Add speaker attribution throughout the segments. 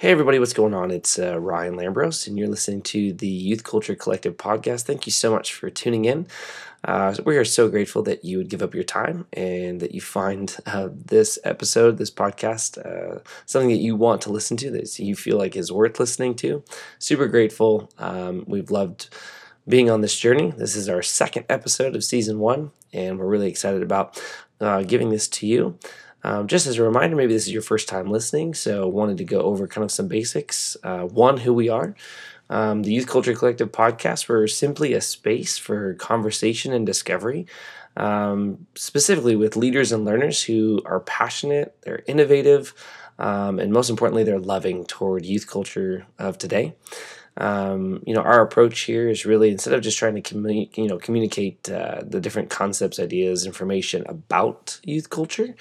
Speaker 1: Hey, everybody, what's going on? It's uh, Ryan Lambros, and you're listening to the Youth Culture Collective podcast. Thank you so much for tuning in. Uh, we are so grateful that you would give up your time and that you find uh, this episode, this podcast, uh, something that you want to listen to, that you feel like is worth listening to. Super grateful. Um, we've loved being on this journey. This is our second episode of season one, and we're really excited about uh, giving this to you. Um, just as a reminder, maybe this is your first time listening, so wanted to go over kind of some basics. Uh, one, who we are. Um, the Youth Culture Collective podcast, we're simply a space for conversation and discovery, um, specifically with leaders and learners who are passionate, they're innovative, um, and most importantly, they're loving toward youth culture of today. Um, you know, our approach here is really instead of just trying to communicate, you know, communicate uh, the different concepts, ideas, information about youth culture.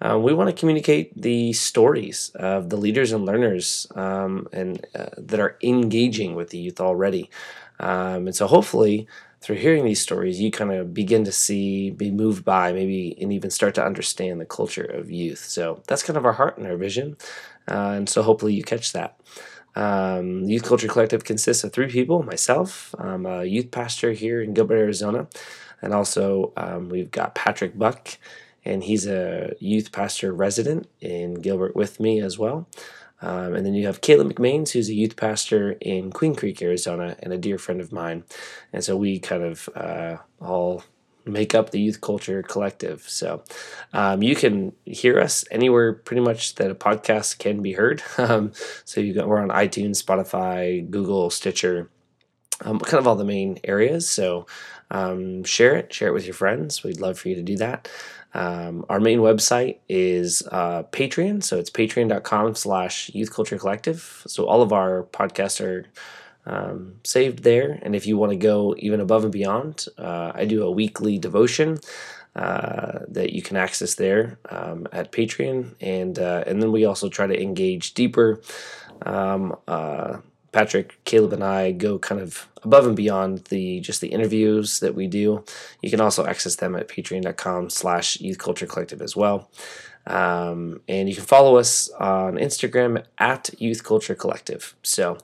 Speaker 1: Uh, we want to communicate the stories of the leaders and learners um, and uh, that are engaging with the youth already. Um, and so, hopefully, through hearing these stories, you kind of begin to see, be moved by, maybe, and even start to understand the culture of youth. So that's kind of our heart and our vision. Uh, and so, hopefully, you catch that. Um, Youth Culture Collective consists of three people myself, I'm a youth pastor here in Gilbert, Arizona, and also um, we've got Patrick Buck, and he's a youth pastor resident in Gilbert with me as well. Um, and then you have Caleb McMains, who's a youth pastor in Queen Creek, Arizona, and a dear friend of mine. And so we kind of uh, all make up the youth culture collective. So um, you can hear us anywhere pretty much that a podcast can be heard. Um, so you got, we're on iTunes, Spotify, Google, Stitcher, um, kind of all the main areas. So um, share it, share it with your friends. We'd love for you to do that. Um, our main website is uh, Patreon, so it's patreon.com slash youth culture collective. So all of our podcasts are um, saved there. And if you want to go even above and beyond, uh, I do a weekly devotion uh, that you can access there um, at Patreon, and uh, and then we also try to engage deeper. Um, uh, Patrick, Caleb, and I go kind of above and beyond the just the interviews that we do. You can also access them at patreon.com/slash Youth Culture Collective as well. Um, and you can follow us on Instagram at Youth Culture Collective. So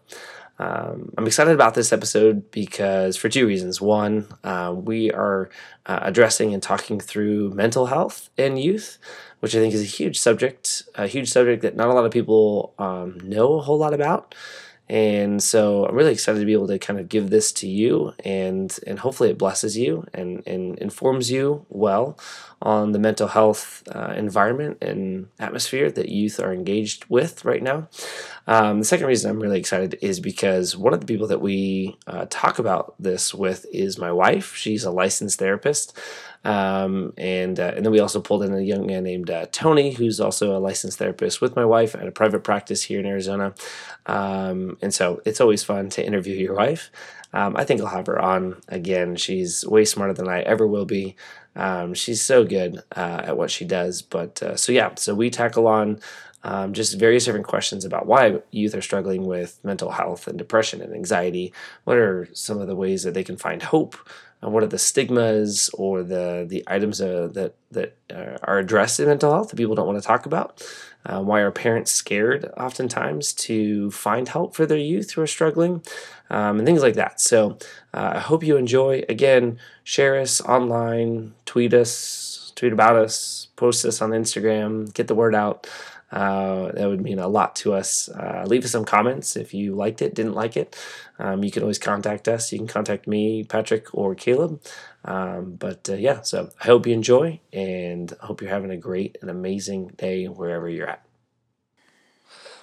Speaker 1: um, I'm excited about this episode because for two reasons. One, uh, we are uh, addressing and talking through mental health in youth, which I think is a huge subject, a huge subject that not a lot of people um, know a whole lot about. And so I'm really excited to be able to kind of give this to you and and hopefully it blesses you and, and informs you well on the mental health uh, environment and atmosphere that youth are engaged with right now. Um, the second reason I'm really excited is because one of the people that we uh, talk about this with is my wife. She's a licensed therapist. Um, and uh, and then we also pulled in a young man named uh, Tony, who's also a licensed therapist with my wife at a private practice here in Arizona. Um, and so it's always fun to interview your wife. Um, I think I'll have her on again. She's way smarter than I ever will be. Um, she's so good uh, at what she does. But uh, so yeah, so we tackle on um, just various different questions about why youth are struggling with mental health and depression and anxiety. What are some of the ways that they can find hope? What are the stigmas or the the items uh, that that are addressed in mental health that people don't want to talk about? Uh, why are parents scared oftentimes to find help for their youth who are struggling? Um, and things like that. So uh, I hope you enjoy. Again, share us online, tweet us, tweet about us, post us on Instagram, get the word out. Uh, that would mean a lot to us. Uh, leave us some comments if you liked it, didn't like it. Um, you can always contact us. You can contact me, Patrick, or Caleb. Um, but uh, yeah, so I hope you enjoy and I hope you're having a great and amazing day wherever you're at.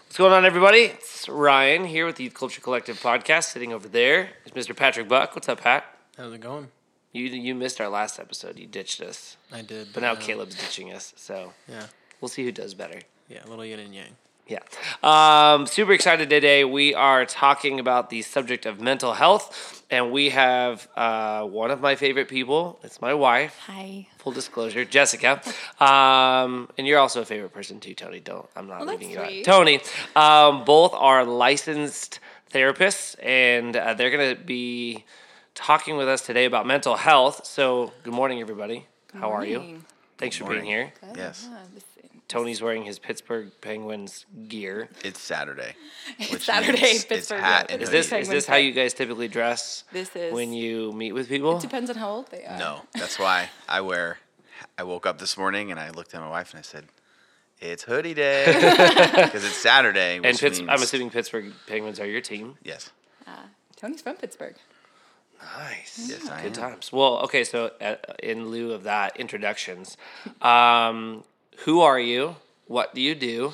Speaker 1: What's going on, everybody? It's Ryan here with the Youth Culture Collective podcast. Sitting over there is Mr. Patrick Buck. What's up, Pat?
Speaker 2: How's it going?
Speaker 1: You you missed our last episode. You ditched us.
Speaker 2: I did.
Speaker 1: But now
Speaker 2: uh,
Speaker 1: Caleb's ditching us. So
Speaker 2: Yeah.
Speaker 1: we'll see who does better.
Speaker 2: Yeah, a little yin and yang.
Speaker 1: Yeah. Um, super excited today. We are talking about the subject of mental health, and we have uh, one of my favorite people. It's my wife.
Speaker 3: Hi.
Speaker 1: Full disclosure, Jessica. Um, and you're also a favorite person too, Tony. Don't I'm not
Speaker 3: Well,
Speaker 1: leaving you
Speaker 3: that's
Speaker 1: out. Tony. Um, both are licensed therapists, and uh, they're going to be talking with us today about mental health. So, good morning, everybody. How are you?
Speaker 3: Morning.
Speaker 1: Thanks for being here.
Speaker 3: Good.
Speaker 4: Yes.
Speaker 3: Yeah, this-
Speaker 5: Tony's wearing his Pittsburgh Penguins gear.
Speaker 3: It's Saturday.
Speaker 4: It's Saturday, Pittsburgh,
Speaker 3: It's hat and
Speaker 5: Is
Speaker 3: hoodie.
Speaker 5: this is this how you guys typically dress?
Speaker 4: This is-
Speaker 5: when you meet with people.
Speaker 4: It depends on how old they are.
Speaker 3: No, that's why I wear. I woke up this morning and I looked at my wife and I said, "It's hoodie day," because it's Saturday. Which
Speaker 5: And Pitts,
Speaker 3: means,
Speaker 5: I'm assuming Pittsburgh Penguins are your team.
Speaker 3: Yes.
Speaker 4: Tony's from Pittsburgh.
Speaker 5: Nice.
Speaker 3: Yes, I
Speaker 5: Good
Speaker 3: am.
Speaker 5: times. Well, okay. So, uh, in lieu of that, introductions. Um, who are you? What do you do?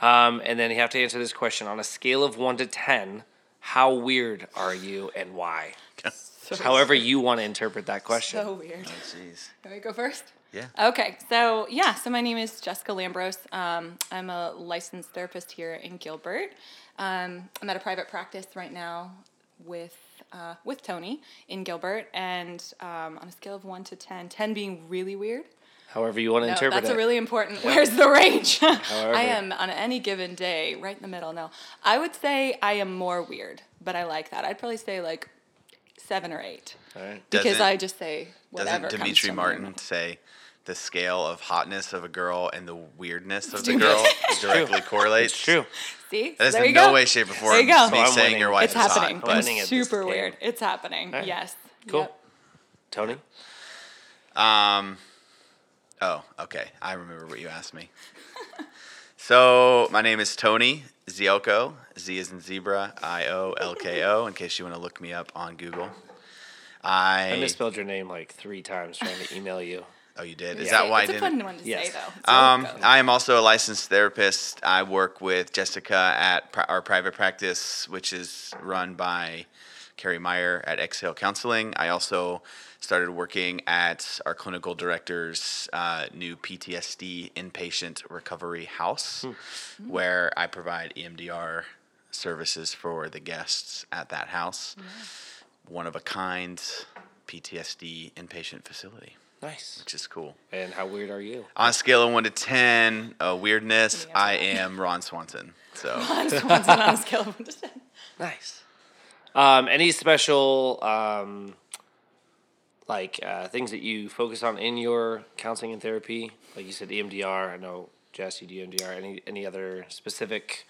Speaker 5: Um, and then you have to answer this question on a scale of one to ten. How weird are you, and why?
Speaker 4: So,
Speaker 5: However, you want to interpret that question.
Speaker 4: so weird.
Speaker 3: Oh, jeez.
Speaker 4: Can we go first?
Speaker 3: Yeah.
Speaker 4: Okay, so yeah, so my name is Jessica Lambros. Um, I'm a licensed therapist here in Gilbert. Um, I'm at a private practice right now with uh, with Tony in Gilbert, and um, on a scale of one to 10, 10 being really weird.
Speaker 5: However, you want to
Speaker 4: No,
Speaker 5: interpret
Speaker 4: that's
Speaker 5: it.
Speaker 4: a really important. Where's the range?
Speaker 5: However.
Speaker 4: I am on any given day right in the middle. No, I would say I am more weird, but I like that. I'd probably say like seven or eight
Speaker 5: All right.
Speaker 4: because
Speaker 3: Doesn't-
Speaker 4: I just say whatever.
Speaker 3: Doesn't
Speaker 4: comes
Speaker 3: Demetri
Speaker 4: to
Speaker 3: Martin
Speaker 4: mind.
Speaker 3: say the scale of hotness of a girl and the weirdness of the
Speaker 4: Stupid.
Speaker 3: girl directly correlates?
Speaker 5: It's true.
Speaker 4: See,
Speaker 3: That is
Speaker 4: there
Speaker 3: in
Speaker 4: you
Speaker 3: no
Speaker 4: go.
Speaker 3: way, shape, or form
Speaker 4: There you go.
Speaker 3: me
Speaker 5: So I'm
Speaker 3: saying
Speaker 5: winning.
Speaker 3: your wife
Speaker 4: It's
Speaker 3: is
Speaker 4: happening.
Speaker 3: hot.
Speaker 5: but-
Speaker 3: But
Speaker 5: Winning
Speaker 4: It's
Speaker 5: at this
Speaker 4: super
Speaker 5: game.
Speaker 4: weird. It's happening.
Speaker 5: Alright.
Speaker 4: Yes.
Speaker 5: Cool.
Speaker 4: Yep.
Speaker 5: Tony.
Speaker 3: Um. Oh, okay. I remember what you asked me. so my name is Tony Ziolko. Z is in zebra. I O L K O. In case you want to look me up on Google. I.
Speaker 5: I misspelled your name like three times trying to email you.
Speaker 3: oh, you did. Is
Speaker 4: Yeah,
Speaker 3: that why I
Speaker 4: it's a
Speaker 3: didn't?
Speaker 4: fun one to
Speaker 5: Yes.
Speaker 4: say though.
Speaker 3: Um, I am also a licensed therapist. I work with Jessica at pri- our private practice, which is run by Carrie Meyer at Exhale Counseling. I also started working at our clinical director's uh, new PTSD inpatient recovery house, where I provide EMDR services for the guests at that house. One of a kind PTSD inpatient facility,
Speaker 5: Nice.
Speaker 3: which is cool.
Speaker 5: And how weird are you?
Speaker 3: On a scale of one to ten, uh, weirdness,
Speaker 4: Yeah.
Speaker 3: I am Ron Swanson. So Ron
Speaker 4: Swanson on a scale of one to ten.
Speaker 5: Nice. Um, any special um, like uh, things that you focus on in your counseling and therapy? Like you said, EMDR. I know Jess, you do EMDR. Any any other specific?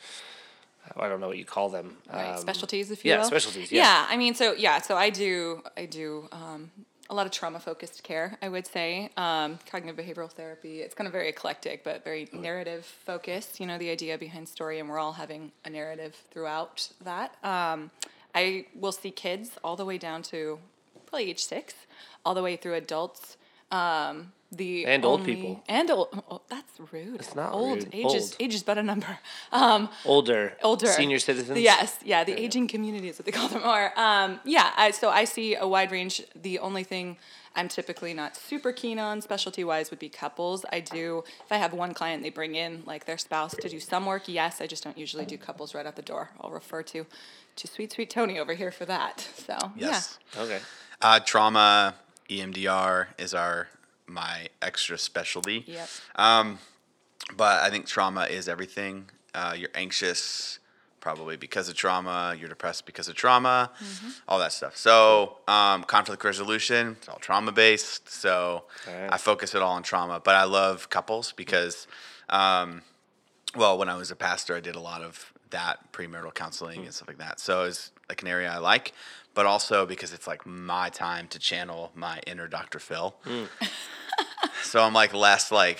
Speaker 5: I don't know what you call them.
Speaker 4: Right,
Speaker 5: um,
Speaker 4: specialties, if you
Speaker 5: yeah,
Speaker 4: will.
Speaker 5: specialties, yeah.
Speaker 4: Yeah, I mean, so yeah, so I do, I do um, a lot of trauma focused care. I would say um, cognitive behavioral therapy. It's kind of very eclectic, but very narrative focused. You know, the idea behind story, and we're all having a narrative throughout that. Um, I will see kids all the way down to probably age six, all the way through adults. Um, the
Speaker 5: And old people.
Speaker 4: and old. Oh, that's rude.
Speaker 5: It's not
Speaker 4: old.
Speaker 5: rude.
Speaker 4: Age is
Speaker 5: Old.
Speaker 4: age is but a number. Um,
Speaker 5: older,
Speaker 4: older
Speaker 5: senior citizens.
Speaker 4: Yes, yeah, the aging community is what they call them. Or um, yeah, I, so I see a wide range. The only thing I'm typically not super keen on, specialty wise, would be couples. I do if I have one client, they bring in like their spouse to do some work. Yes, I just don't usually do couples right out the door. I'll refer to to sweet sweet Tony over here for that. So
Speaker 3: yes,
Speaker 5: Okay.
Speaker 3: uh, trauma EMDR is our my extra specialty.
Speaker 4: yep.
Speaker 3: Um, but I think trauma is everything. Uh, you're anxious probably because of trauma. You're depressed because of trauma. All that stuff. So um, conflict resolution. It's all trauma based. So
Speaker 5: Alright.
Speaker 3: I focus it all on trauma. But I love couples because. Um, well, when I was a pastor, I did a lot of that premarital counseling and stuff like that. So it's like an area I like, but also because it's like my time to channel my inner Dr. Phil. so I'm like less like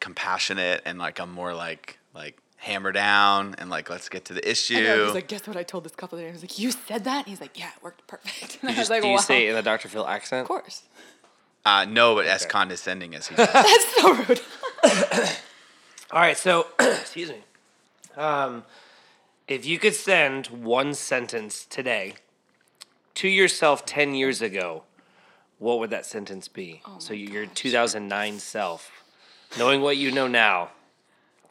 Speaker 3: compassionate and like I'm more like like hammer down and like let's get to the issue.
Speaker 4: I know, he's like, guess what I told this couple today? I was like, you said that? And he's like, yeah, it worked perfect. And I
Speaker 5: You
Speaker 4: was
Speaker 5: just,
Speaker 4: like,
Speaker 5: do you say it in the Dr. Phil accent?
Speaker 4: Of course.
Speaker 3: uh, no, but as condescending as he does.
Speaker 4: That's so rude.
Speaker 5: All right, so excuse me. Um, if you could send one sentence today to yourself ten years ago, what would that sentence be? Oh so your 2009 self, knowing what you know now,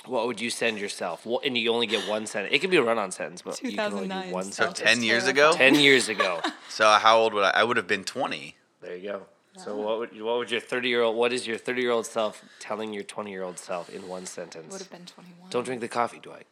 Speaker 5: what would you send yourself? What, and you only get one sentence. It could be a run-on sentence, but you can only do one
Speaker 4: self.
Speaker 5: sentence.
Speaker 3: So 10 years
Speaker 4: terrifying.
Speaker 3: ago?
Speaker 5: Ten years ago.
Speaker 3: so how old would I? I would have been 20.
Speaker 5: There you go. So what would what would your 30 year old? What is your 30 year old self telling your 20 year old self in one sentence?
Speaker 4: Would have been 21.
Speaker 5: Don't drink the coffee, Dwight.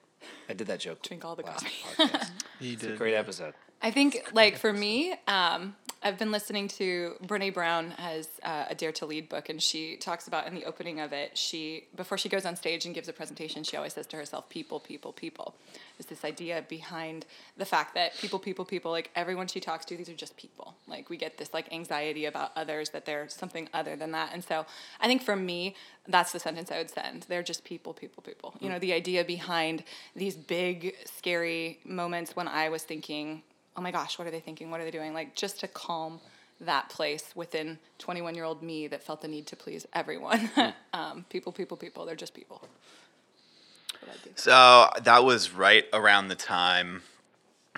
Speaker 5: I did that joke.
Speaker 4: drink all the coffee.
Speaker 5: podcast.
Speaker 3: He
Speaker 5: It's a great episode.
Speaker 4: I think, like for me, um, I've been listening to Brene Brown has uh, a Dare to Lead book, and she talks about in the opening of it. She before she goes on stage and gives a presentation, she always says to herself, "People, people, people." Is this idea behind the fact that people, people, people, like everyone she talks to, these are just people. Like we get this like anxiety about others that they're something other than that, and so I think for me, that's the sentence I would send. They're just people, people, people. You know, the idea behind these big, scary moments when I was thinking oh my gosh, what are they thinking? What are they doing? Like just to calm that place within 21 year old me that felt the need to please everyone. um, people, people, people. They're just people.
Speaker 3: So that was right around the time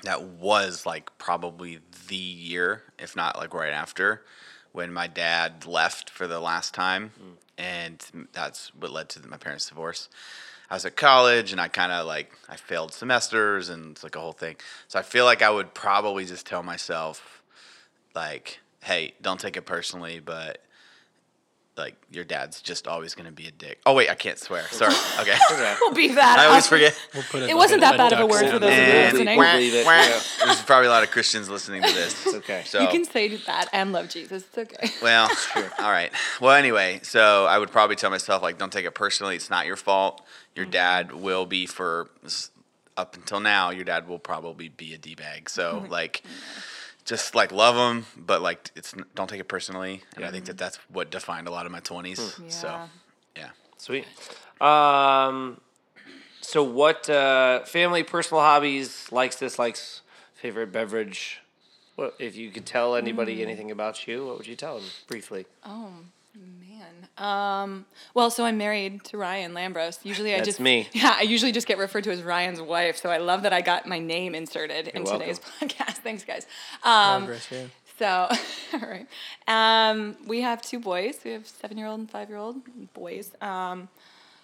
Speaker 3: that was like probably the year, if not like right after, when my dad left for the last time. Mm. And that's what led to my parents' divorce. I was at college and I kind of like I failed semesters and it's like a whole thing. So I feel like I would probably just tell myself like, "Hey, don't take it personally, but like your dad's just always going to be a dick." Oh wait, I can't swear. Sorry. Okay.
Speaker 4: we'll be that.
Speaker 3: I always forget.
Speaker 2: We'll put it,
Speaker 4: it wasn't that bad of a word for those of you listening.
Speaker 3: Wah, wah. There's probably a lot of Christians listening to this.
Speaker 1: It's okay.
Speaker 3: So
Speaker 4: you can say that and love Jesus. It's okay.
Speaker 3: Well, all right. Well, anyway, so I would probably tell myself like, don't take it personally. It's not your fault your mm-hmm. dad will be for up until now your dad will probably be a d-bag so oh like just like love them, but like it's don't take it personally and i think that that's what defined a lot of my 20s yeah. so yeah.
Speaker 1: sweet. Um so what uh family personal hobbies likes dislikes favorite beverage? What if you could tell anybody mm. anything about you what would you tell them briefly?
Speaker 4: Oh um, well, so I'm married to Ryan Lambros. Usually, I
Speaker 1: That's
Speaker 4: just
Speaker 1: me.
Speaker 4: Yeah, I usually just get referred to as Ryan's wife. So I love that I got my name inserted
Speaker 1: You're
Speaker 4: in
Speaker 1: welcome.
Speaker 4: today's podcast. Thanks, guys. Um,
Speaker 2: Progress, yeah.
Speaker 4: So, all right. Um, we have two boys. We have seven year old and five year old boys. Um,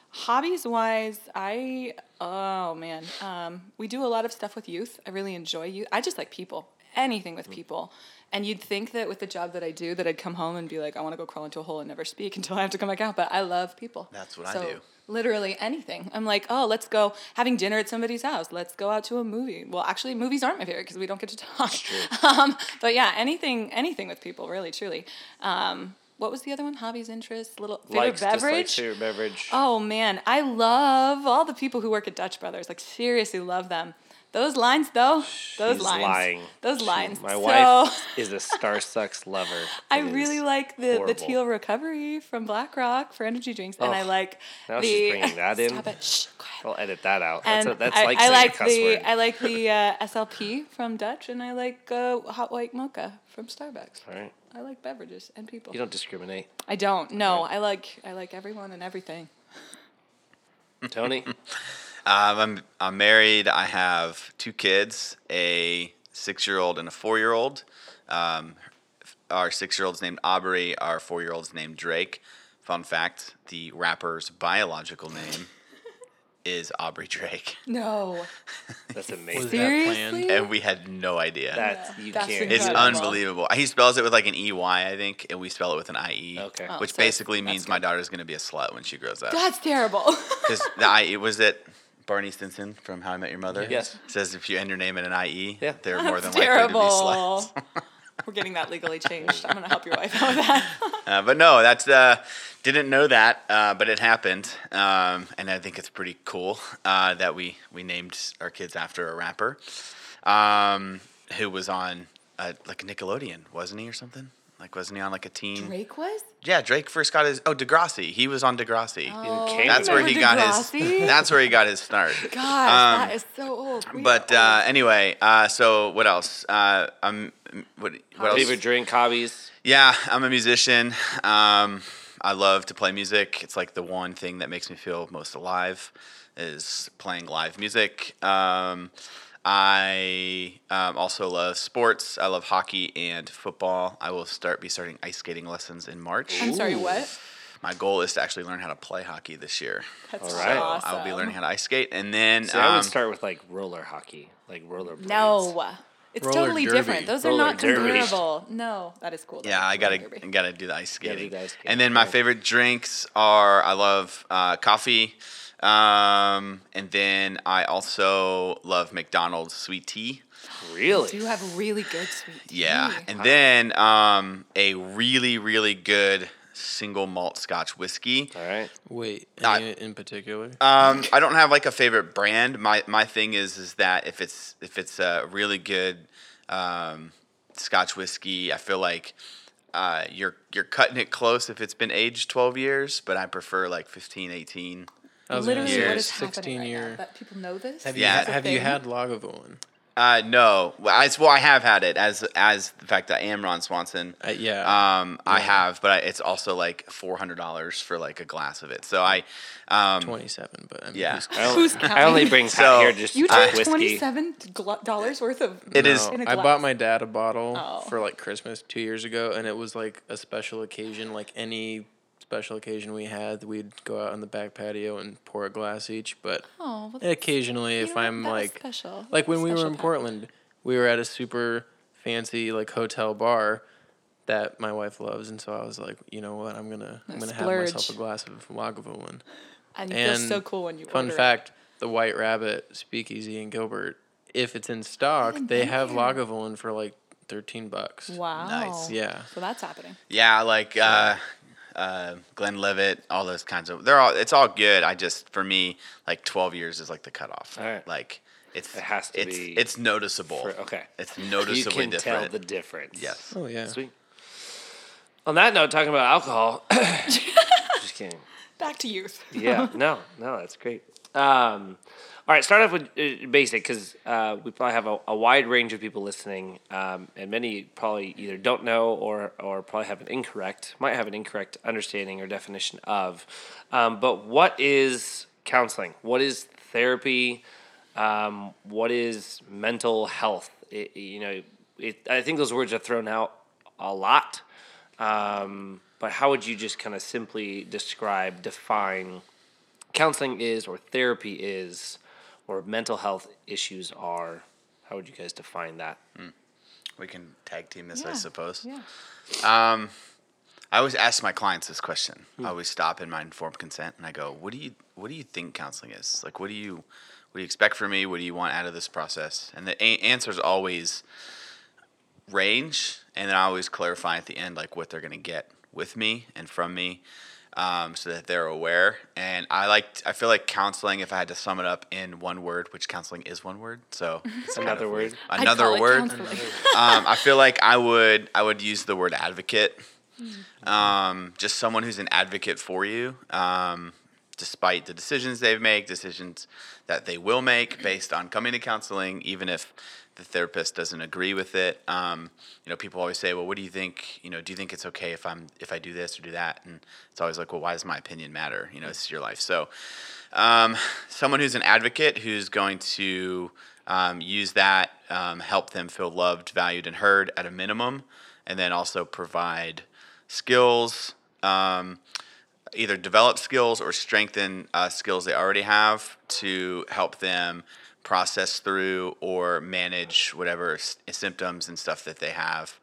Speaker 4: hobbies wise, I oh man, um, we do a lot of stuff with youth. I really enjoy youth. I just like people. Anything with people. And you'd think that with the job that I do, that I'd come home and be like, I want to go crawl into a hole and never speak until I have to come back out. But I love people.
Speaker 3: That's what
Speaker 4: so,
Speaker 3: I do.
Speaker 4: Literally anything. I'm like, oh, let's go having dinner at somebody's house. Let's go out to a movie. Well, actually, movies aren't my favorite because we don't get to talk. Um, but yeah, anything, anything with people, really, truly. Um, what was the other one? Hobbies, interests, little favorite
Speaker 1: Likes,
Speaker 4: beverage.
Speaker 1: favorite beverage.
Speaker 4: Oh man, I love all the people who work at Dutch Brothers. Like seriously, love them. Those lines, though, those
Speaker 1: She's
Speaker 4: lines,
Speaker 1: lying.
Speaker 4: those
Speaker 1: She-
Speaker 4: lines.
Speaker 1: my
Speaker 4: So,
Speaker 1: wife is a Starsucks lover.
Speaker 4: I
Speaker 1: It
Speaker 4: really like the, the teal recovery from BlackRock for energy drinks, and I
Speaker 1: Oh,
Speaker 4: like
Speaker 1: now
Speaker 4: the.
Speaker 1: she's bringing that in.
Speaker 4: Stop it! Shh, quiet.
Speaker 1: I'll edit that out. That's,
Speaker 4: And
Speaker 1: a, that's
Speaker 4: I,
Speaker 1: like
Speaker 4: I like the
Speaker 1: word.
Speaker 4: I like the uh, SLP from Dutch, and I like uh, hot white mocha from Starbucks.
Speaker 1: All right.
Speaker 4: I like beverages and people.
Speaker 1: You don't discriminate.
Speaker 4: I don't. No, I like I like everyone and everything.
Speaker 1: Tony?
Speaker 3: Um, I'm I'm married. I have two kids, a six year old and a four year old. Um, our six year old's named Aubrey. Our four year old's named Drake. Fun fact: the rapper's biological name is Aubrey Drake,
Speaker 4: No,
Speaker 1: That's
Speaker 2: Was
Speaker 1: amazing.
Speaker 2: that
Speaker 4: seriously.
Speaker 2: planned?
Speaker 3: and we had no idea.
Speaker 1: That's, you
Speaker 4: That's
Speaker 1: can't.
Speaker 3: it's
Speaker 4: incredible.
Speaker 3: unbelievable. He spells it with like an EY, I think, and we spell it with an IE.
Speaker 1: Okay.
Speaker 4: Oh,
Speaker 3: Which
Speaker 4: so
Speaker 3: basically
Speaker 4: that's
Speaker 3: means my daughter's going to be a slut when she grows up.
Speaker 4: That's terrible.
Speaker 3: Because the IE was it Barney Stinson from How I Met Your Mother?
Speaker 1: Yes.
Speaker 3: Says if you end your name in an IE,
Speaker 1: Yeah.
Speaker 3: they're more than
Speaker 4: That's
Speaker 3: likely
Speaker 4: terrible.
Speaker 3: to be sluts.
Speaker 4: We're getting that legally changed. I'm gonna help your wife out with that.
Speaker 3: Uh, but no, that's uh, didn't know that, uh, but it happened, um, and I think it's pretty cool uh, that we we named our kids after a rapper, um, who was on uh, like Nickelodeon, wasn't he, or something? Like, wasn't he on like a team?
Speaker 4: Drake was.
Speaker 3: Yeah, Drake first got his. Oh, Degrassi. He was on Degrassi.
Speaker 4: Oh,
Speaker 3: That's where he got his. That's where he got his start.
Speaker 4: Gosh,
Speaker 3: Um,
Speaker 4: that is so old. We
Speaker 3: But
Speaker 4: are
Speaker 3: uh,
Speaker 4: old.
Speaker 3: anyway, uh, so what else? Uh, I'm what, what else?
Speaker 1: Favorite drink, hobbies?
Speaker 3: Yeah, I'm a musician. Um, I love to play music. It's like the one thing that makes me feel most alive is playing live music. Um, I um, also love sports. I love hockey and football. I will start be starting ice skating lessons in March.
Speaker 4: I'm sorry. What?
Speaker 3: My goal is to actually learn how to play hockey this year.
Speaker 4: That's
Speaker 1: All right.
Speaker 4: awesome.
Speaker 3: I will be learning how to ice skate, and then
Speaker 1: See, I
Speaker 3: um,
Speaker 1: would start with like roller hockey, like roller blades.
Speaker 4: No. It's
Speaker 2: Roller
Speaker 4: totally
Speaker 2: derby.
Speaker 4: different. Those are
Speaker 1: Roller
Speaker 4: not
Speaker 1: derby.
Speaker 4: comparable. No, that is cool. though.
Speaker 3: Yeah, I gotta
Speaker 4: Roller derby.
Speaker 3: gotta do the ice
Speaker 1: Gotta do
Speaker 3: skating.
Speaker 1: the ice skating,
Speaker 3: And then my favorite drinks are I love uh, coffee, um, and then I also love McDonald's sweet tea.
Speaker 1: Really?
Speaker 4: Do have really good sweet tea.
Speaker 3: Yeah, and then um, a really really good single malt Scotch whiskey.
Speaker 1: All right.
Speaker 2: Wait,
Speaker 3: Uh,
Speaker 2: any in particular?
Speaker 3: Um, I don't have like a favorite brand. My my thing is is that if it's if it's a really good um, Scotch whiskey, I feel like uh, you're you're cutting it close if it's been aged 12 years, but I prefer like 15, 18.
Speaker 2: I was gonna
Speaker 4: Literally,
Speaker 2: say
Speaker 3: years.
Speaker 4: what is
Speaker 2: 16
Speaker 4: happening right
Speaker 2: year.
Speaker 4: now? That people know this.
Speaker 2: Have
Speaker 3: Yeah.
Speaker 2: you
Speaker 4: That's a
Speaker 2: have you
Speaker 4: thing?
Speaker 2: had Lagavulin?
Speaker 3: Uh, no, well I, well, I have had it as as the fact that I am Ron Swanson.
Speaker 2: Uh, yeah.
Speaker 3: Um, I have, but I, it's also like four hundred dollars for like a glass of it. So I, um,
Speaker 2: 27, but I mean,
Speaker 3: Yeah.
Speaker 2: who's-
Speaker 1: I only,
Speaker 4: Who's
Speaker 1: I only
Speaker 4: counting?
Speaker 1: bring Pat
Speaker 3: So-
Speaker 1: here just
Speaker 4: You
Speaker 1: for
Speaker 4: drank
Speaker 1: whiskey.
Speaker 4: twenty-seven dollars worth of.
Speaker 3: It is-
Speaker 4: in a
Speaker 2: I
Speaker 4: glass.
Speaker 2: bought my dad a bottle
Speaker 4: Oh.
Speaker 2: for like Christmas two years ago, and it was like a special occasion. Like any special occasion we had, we'd go out on the back patio and pour a glass each. But
Speaker 4: Oh, well,
Speaker 2: occasionally, if? I'm like,
Speaker 4: special.
Speaker 2: like when we were in
Speaker 4: time.
Speaker 2: Portland, we were at a super fancy like hotel bar that my wife loves, and so I was like, you know what, I'm gonna I'm gonna have myself a glass of Lagavulin.
Speaker 4: and you
Speaker 2: And
Speaker 4: feel so cool when you
Speaker 2: Fun
Speaker 4: order it.
Speaker 2: fact: the White Rabbit Speakeasy in Gilbert, if it's in stock,
Speaker 4: haven't
Speaker 2: they
Speaker 4: been
Speaker 2: have
Speaker 4: there.
Speaker 2: Lagavulin for like thirteen bucks.
Speaker 4: Wow.
Speaker 3: Nice.
Speaker 2: Yeah.
Speaker 4: So that's happening.
Speaker 3: Yeah, like uh, uh, Glenlivet, all those kinds of. They're all. It's all good. I just for me, like twelve years is like the cutoff.
Speaker 1: All right.
Speaker 3: Like it's
Speaker 1: It has to
Speaker 3: it's,
Speaker 1: be
Speaker 3: It's noticeable.
Speaker 1: For- okay.
Speaker 3: It's noticeably You
Speaker 1: can
Speaker 3: different.
Speaker 1: tell the difference.
Speaker 3: yes.
Speaker 2: Oh yeah.
Speaker 1: Sweet. On that note, talking about alcohol. just kidding.
Speaker 4: Back to youth.
Speaker 1: Yeah. No. No. That's great. Um, all right. Start off with uh, basic because uh, we probably have a, a wide range of people listening, um, and many probably either don't know or or probably have an incorrect, might have an incorrect understanding or definition of. Um, but what is counseling? What is therapy? um, what is mental health? It, you know, it, I think those words are thrown out a lot. Um, but how would you just kind of simply describe, define counseling is, or therapy is, or mental health issues are? How would you guys define that?
Speaker 3: We can tag team this, I suppose.
Speaker 4: Yeah.
Speaker 3: Um, I always ask my clients this question. I always stop in my informed consent and I go, "What do you What do you think counseling is? Like, what do you What do you expect from me? What do you want out of this process?" And the a- answer is always range, and then I always clarify at the end like what they're gonna get with me and from me, um, so that they're aware. And I like I feel like counseling. If I had to sum it up in one word, which counseling is one word, so it's
Speaker 1: Another word?
Speaker 3: weird.
Speaker 4: I'd
Speaker 3: Another word um, I feel like I would I would use the word advocate. Um, just someone who's an advocate for you, um, despite the decisions they make, decisions that they will make based on coming to counseling, even if the therapist doesn't agree with it. Um, you know, people always say, "Well, what do you think? You know, do you think it's okay if I'm if I do this or do that?" And it's always like, "Well, why does my opinion matter? You know, this is your life." So, um, someone who's an advocate who's going to um, use that, um, help them feel loved, valued, and heard at a minimum, and then also provide skills, um, either develop skills or strengthen uh, skills they already have to help them process through or manage whatever s- symptoms and stuff that they have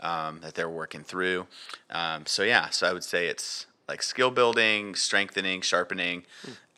Speaker 3: um, that they're working through. Um, so yeah, so I would say it's like skill building, strengthening, sharpening,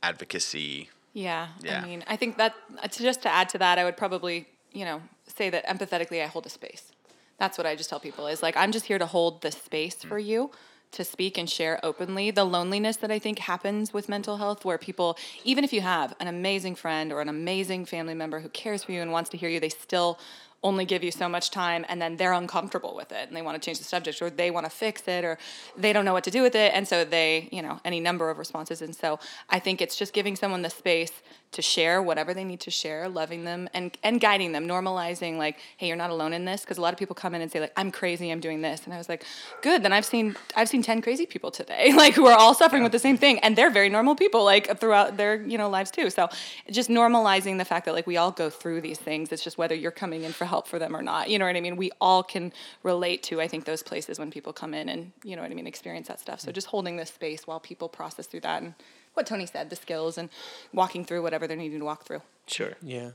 Speaker 3: advocacy.
Speaker 4: Yeah,
Speaker 3: Yeah.
Speaker 4: I mean, I think that uh, to just to add to that, I would probably, you know, say that empathetically, I hold a space. That's what I just tell people is like I'm just here to hold the space for you to speak and share openly. The loneliness that I think happens with mental health, where people, even if you have an amazing friend or an amazing family member who cares for you and wants to hear you, they still only give you so much time and then they're uncomfortable with it and they want to change the subject or they want to fix it or they don't know what to do with it and so they you know any number of responses and so i think it's just giving someone the space to share whatever they need to share loving them and and guiding them normalizing like hey you're not alone in this because a lot of people come in and say like i'm crazy i'm doing this and i was like good then i've seen i've seen 10 crazy people today like who are all suffering with the same thing and they're very normal people like throughout their you know lives too so just normalizing the fact that like we all go through these things it's just whether you're coming in for help for them or not you know what i mean? We all can relate to i think those places when people come in and you know what i mean experience that stuff so mm. just holding this space while people process through that and what tony said the skills and walking through whatever they're needing to walk through
Speaker 1: Sure.
Speaker 2: Yeah.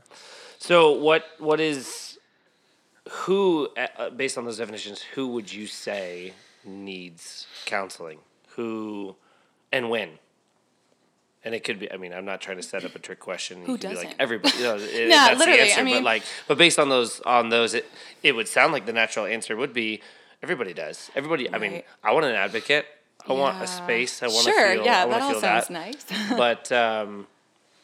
Speaker 1: So what what is who, uh, uh, based on those definitions, who would you say needs counseling? Who and when? And it could be. I mean, I'm not trying to set up a trick question. It
Speaker 4: Who
Speaker 1: could be like
Speaker 4: doesn't?
Speaker 1: everybody. You know, it,
Speaker 4: No,
Speaker 1: that's
Speaker 4: literally,
Speaker 1: the
Speaker 4: I
Speaker 1: answer. but
Speaker 4: mean-
Speaker 1: like, but based on those, on those, it it would sound like the natural answer would be everybody does. Everybody. I mean, I want an advocate. I want a space. I want to
Speaker 4: sure,
Speaker 1: feel.
Speaker 4: yeah,
Speaker 1: I want
Speaker 4: that all sounds
Speaker 1: that.
Speaker 4: nice.
Speaker 1: but um,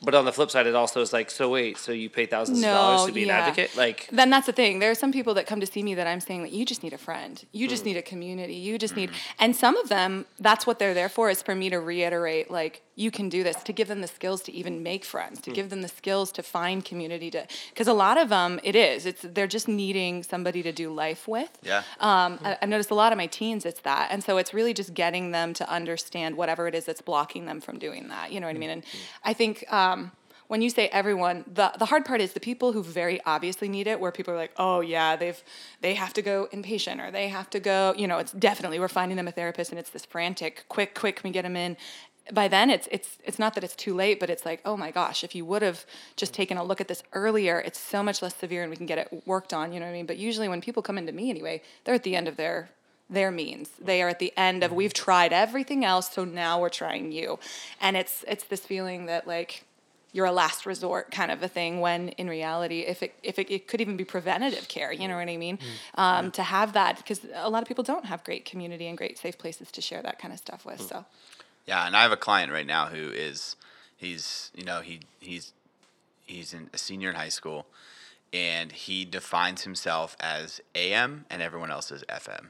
Speaker 1: but on the flip side, it also is like, so wait, so you pay thousands
Speaker 4: No,
Speaker 1: of dollars to be
Speaker 4: yeah.
Speaker 1: an advocate? Like,
Speaker 4: then that's the thing. There are some people that come to see me that I'm saying that you just need a friend. You just need a community. You just need, and some of them, that's what they're there for, is for me to reiterate, like, you can do this, to give them the skills to even make friends,
Speaker 1: Hmm.
Speaker 4: to give them the skills to find community, to, because a lot of them, it is, it's, they're just needing somebody to do life with.
Speaker 3: Yeah.
Speaker 4: Um, I, I've noticed a lot of my teens, it's that. And so it's really just getting them to understand whatever it is that's blocking them from doing that. You know what I mean? And I think um, when you say everyone, the, the hard part is the people who very obviously need it, where people are like, oh, yeah, they've they have to go inpatient or they have to go, you know, it's definitely, we're finding them a therapist and it's this frantic, quick, quick, can we get them in? By then it's it's it's not that it's too late, but it's like, oh my gosh, if you would have just taken a look at this earlier, it's so much less severe and we can get it worked on, you know what I mean? But usually when people come into me anyway, they're at the end of their their means. They are at the end of we've tried everything else, so now we're trying you. And it's it's this feeling that like you're a last resort kind of a thing when in reality if it if it, it could even be preventative care you know what i mean um, to have that because a lot of people don't have great community and great safe places to share that kind of stuff with so
Speaker 3: Yeah, and I have a client right now who is he's you know he he's he's in a senior in high school, and he defines himself as AM and everyone else is FM.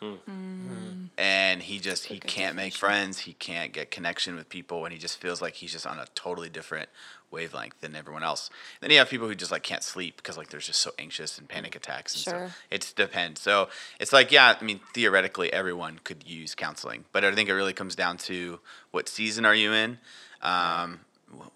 Speaker 3: Hmm. And he just he can't make friends. He can't get connection with people, and he just feels like he's just on a totally different wavelength than everyone else. Then you have people who just like can't sleep because like they're just so anxious and panic attacks and
Speaker 4: Sure.
Speaker 3: stuff. It depends. So it's like, yeah, I mean, theoretically, everyone could use counseling, but I think it really comes down to what season are you in, um,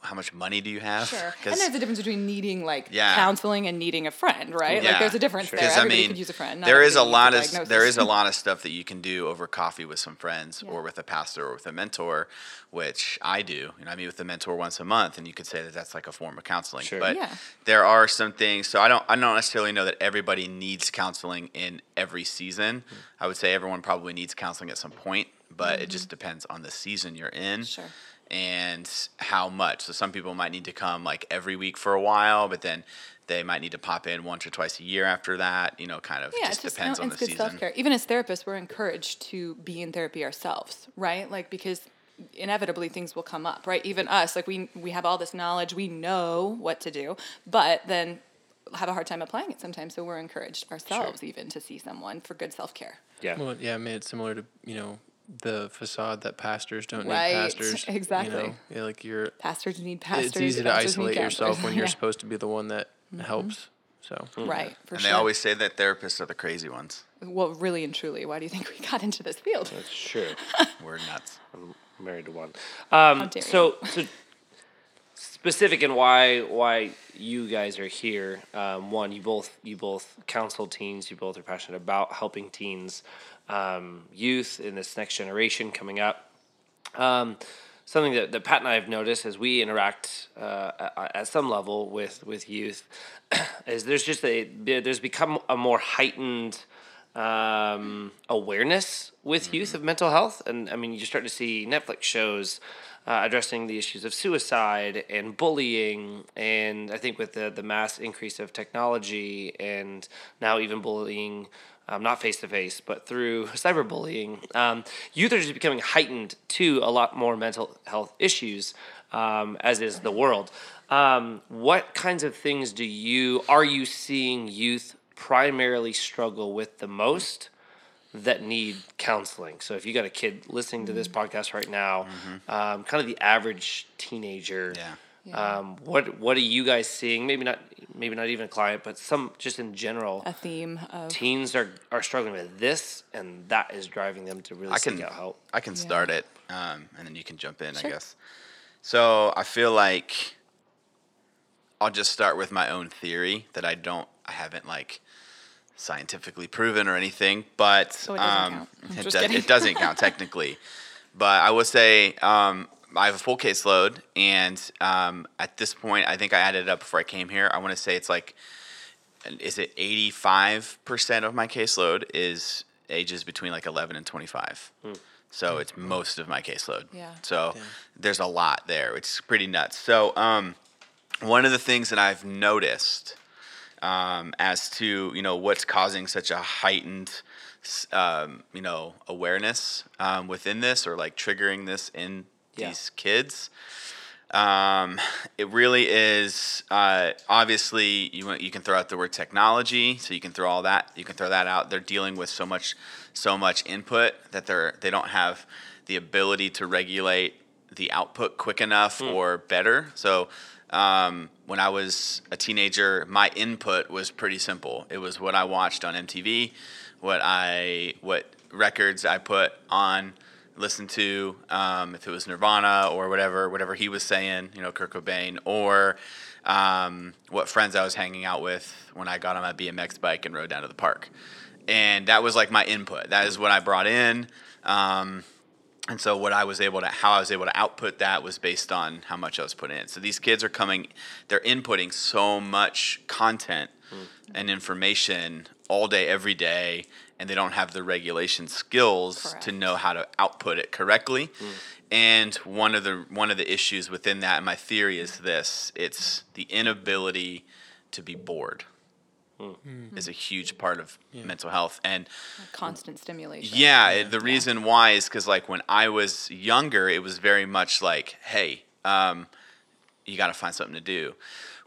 Speaker 3: how much money do you have?
Speaker 4: Sure. And there's a difference between needing like
Speaker 3: Yeah.
Speaker 4: counseling and needing a friend, right?
Speaker 3: Yeah.
Speaker 4: Like there's a difference there.
Speaker 3: 'Cause, I
Speaker 4: Everybody
Speaker 3: mean,
Speaker 4: could use a friend. not
Speaker 3: there is a lot of
Speaker 4: diagnosis.
Speaker 3: there is a lot of stuff that you can do over coffee with some friends
Speaker 4: Yeah.
Speaker 3: or with a pastor or with a mentor, which I do. You know, I meet with a mentor once a month, and you could say that that's like a form of counseling.
Speaker 1: Sure.
Speaker 3: But
Speaker 4: Yeah.
Speaker 3: there are some things. So I don't I don't necessarily know that everybody needs counseling in every season.
Speaker 4: Mm-hmm.
Speaker 3: I would say everyone probably needs counseling at some point, but it just depends on the season you're in
Speaker 4: Mm-hmm. Sure.
Speaker 3: And how much. So some people might need to come like every week for a while, but then they might need to pop in once or twice a year after that. You know, kind of
Speaker 4: Yeah,
Speaker 3: just
Speaker 4: it's just
Speaker 3: depends
Speaker 4: no,
Speaker 3: on the
Speaker 4: good
Speaker 3: season.
Speaker 4: self care. Even as therapists, we're encouraged to be in therapy ourselves, right? Like because inevitably things will come up, right? Even us, like we we have all this knowledge, we know what to do, but then have a hard time applying it sometimes. So we're encouraged ourselves even to see someone for good self care.
Speaker 1: yeah.
Speaker 2: Well, yeah, I mean, it's similar to you know the facade that pastors don't
Speaker 4: Right,
Speaker 2: need pastors. You
Speaker 4: exactly.
Speaker 2: know? Like you're.
Speaker 4: Pastors need pastors.
Speaker 2: it's easy to isolate yourself when you're
Speaker 4: Yeah.
Speaker 2: supposed to be the one that helps. So
Speaker 4: Right, for
Speaker 3: And
Speaker 4: sure.
Speaker 3: they always say that therapists are the crazy ones.
Speaker 4: well, really and truly, why do you think we got into this field?
Speaker 1: That's true.
Speaker 3: We're nuts.
Speaker 1: I'm married to one. Um, so, so specific in why why you guys are here. Um, one, you both you both counsel teens. You both are passionate about helping teens, um, youth in this next generation coming up. Um, something that, that Pat and I have noticed as we interact uh, at, some level with with youth is there's just a there's become a more heightened um, awareness with youth of mental health, and I mean you start to see Netflix shows. Uh, addressing the issues of suicide and bullying, and I think with the, the mass increase of technology and now even bullying um, not face to face, but through cyberbullying, um, youth are just becoming heightened to a lot more mental health issues, um, as is the world. Um, what kinds of things do you are you seeing youth primarily struggle with the most? That need counseling. So if you got a kid listening to this podcast right now, um, kind of the average teenager,
Speaker 3: Yeah.
Speaker 4: Yeah.
Speaker 1: um, what what are you guys seeing? Maybe not maybe not even a client, but some just in general
Speaker 4: a theme of
Speaker 1: teens are, are struggling with this, and that is driving them to really
Speaker 3: I
Speaker 1: seek
Speaker 3: can
Speaker 1: out help.
Speaker 3: I can
Speaker 4: Yeah.
Speaker 3: start it, um, and then you can jump in,
Speaker 4: Sure.
Speaker 3: I guess. So I feel like I'll just start with my own theory that I don't, I haven't like scientifically proven or anything, but
Speaker 4: So it doesn't
Speaker 3: um,
Speaker 4: count.
Speaker 3: It, does, it, doesn't count technically. But I will say um, I have a full caseload, and um, at this point, I think I added it up before I came here. I want to say it's like is it 85% of my caseload is ages between like 11 and 25. So it's most of my caseload.
Speaker 4: Yeah.
Speaker 3: So there's a lot there. It's pretty nuts. So um, one of the things that I've noticed um, as to you know what's causing such a heightened um, you know awareness um, within this or like triggering this in
Speaker 1: Yeah.
Speaker 3: these kids um, it really is uh, obviously you you can throw out the word technology, so you can throw all that you can throw that out. They're dealing with so much so much input that they're they don't have the ability to regulate the output quick enough or better. So um, when I was a teenager, my input was pretty simple. It was what I watched on MTV, what I what records I put on listen to um, if it was Nirvana or whatever, whatever he was saying, you know, Kurt Cobain, or um, what friends I was hanging out with when I got on my BMX bike and rode down to the park. And that was like my input. That is what I brought in. Um, and so what I was able to, how I was able to output that was based on how much I was putting in. So these kids are coming, they're inputting so much content and information all day, every day, and they don't have the regulation skills to know how to output it correctly. And one of the one of the issues within that, and my theory is this: it's the inability to be bored. Is a huge part of mental health, and
Speaker 4: Constant stimulation.
Speaker 3: yeah, it- the reason why is because like when I was younger, it was very much like, hey, um, you got to find something to do.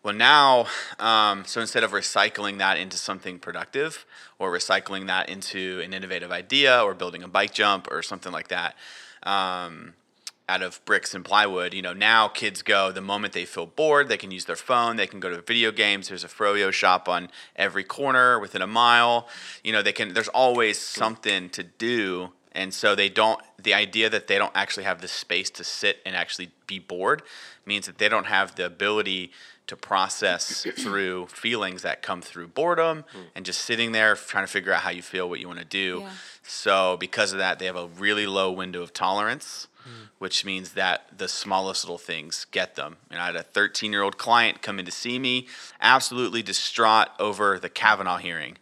Speaker 3: Well, now, um, so instead of recycling that into something productive or recycling that into an innovative idea or building a bike jump or something like that, um, out of bricks and plywood. You know, now kids go the moment they feel bored, they can use their phone, they can go to video games. There's a froyo shop on every corner within a mile. You know, they can. There's always something to do, and so they don't. The idea that they don't actually have the space to sit and actually be bored means that they don't have the ability to process through feelings that come through boredom hmm. and just sitting there trying to figure out how you feel, what you want to do.
Speaker 4: Yeah.
Speaker 3: So because of that, they have a really low window of tolerance, hmm. which means that the smallest little things get them. And I had a 13 year old client come in to see me, absolutely distraught over the Kavanaugh hearing.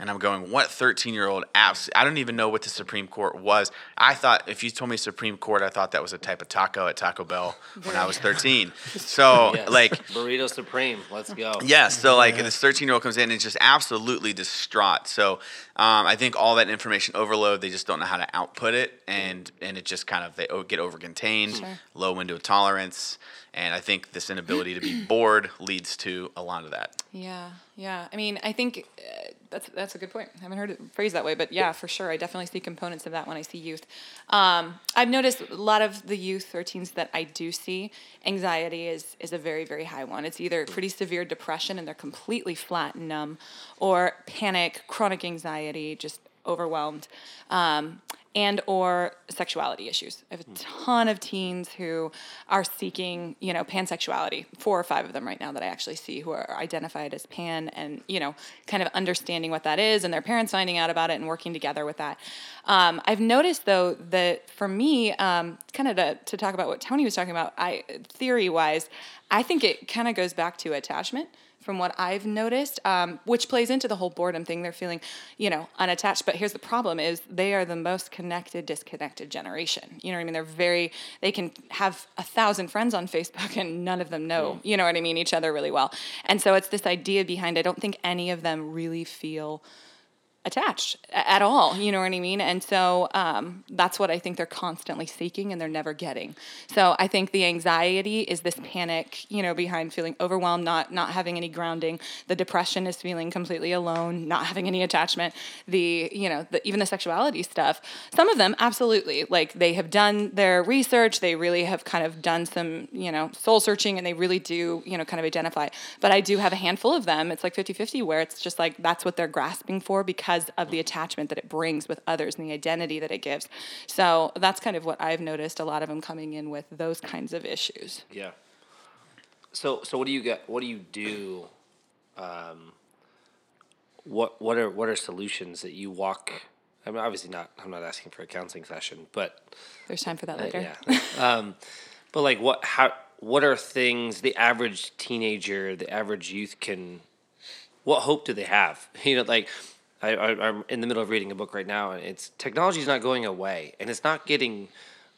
Speaker 3: And I'm going, what 13 year old apps? I don't even know what the Supreme Court was. I thought, if you told me Supreme Court, I thought that was a type of taco at Taco Bell when I was 13. So,
Speaker 1: Yes.
Speaker 3: like,
Speaker 1: burrito supreme. Let's go.
Speaker 3: yeah, so like this 13 year old comes in and is just absolutely distraught. So um, I think all that information overload, they just don't know how to output it, and and it just kind of they get over contained,
Speaker 4: Sure.
Speaker 3: low window of tolerance, and I think this inability to be bored leads to a lot of that.
Speaker 4: Yeah, yeah. I mean, I think uh, that's that's a good point. I haven't heard it phrased that way, but yeah, for sure. I definitely see components of that when I see youth. Um, I've noticed a lot of the youth or teens that I do see, anxiety is is a very very high one. It's either pretty severe depression and they're completely flat and numb, or panic, chronic anxiety, just overwhelmed. Um, and or sexuality issues. I have a ton of teens who are seeking, you know, pansexuality. Four or five of them right now that I actually see who are identified as pan and, you know, kind of understanding what that is and their parents finding out about it and working together with that. Um, I've noticed though that for me, um, kind of to, to talk about what Tony was talking about, I theory wise, I think it kind of goes back to attachment from what I've noticed, um, which plays into the whole boredom thing. They're feeling, you know, unattached. But here's the problem: is they are the most connected, disconnected generation. You know what I mean? They're very. They can have a thousand friends on Facebook, and none of them know. You know what I mean? Each other really well. And so it's this idea behind. I don't think any of them really feel attached at all. You know what I mean? And so um, that's what I think they're constantly seeking and they're never getting. So I think the anxiety is this panic, you know, behind feeling overwhelmed, not not having any grounding. The depression is feeling completely alone, not having any attachment. The you know, the, even the sexuality stuff. Some of them absolutely like they have done their research. They really have kind of done some you know soul searching and they really do you know kind of identify. But I do have a handful of them. It's like 50-50 where it's just like that's what they're grasping for because of the attachment that it brings with others and the identity that it gives. So that's kind of what I've noticed. A lot of them coming in with those kinds of issues.
Speaker 1: Yeah. So so what do you get? What do you do? Um, what what are what are solutions that you walk? I mean, obviously not. I'm not asking for a counseling session, but
Speaker 4: There's time for that
Speaker 1: uh,
Speaker 4: later.
Speaker 1: yeah. um, but like, what how what are things the average teenager, the average youth can what hope do they have? You know, like I, I I'm in the middle of reading a book right now, and it's technology is not going away, and it's not getting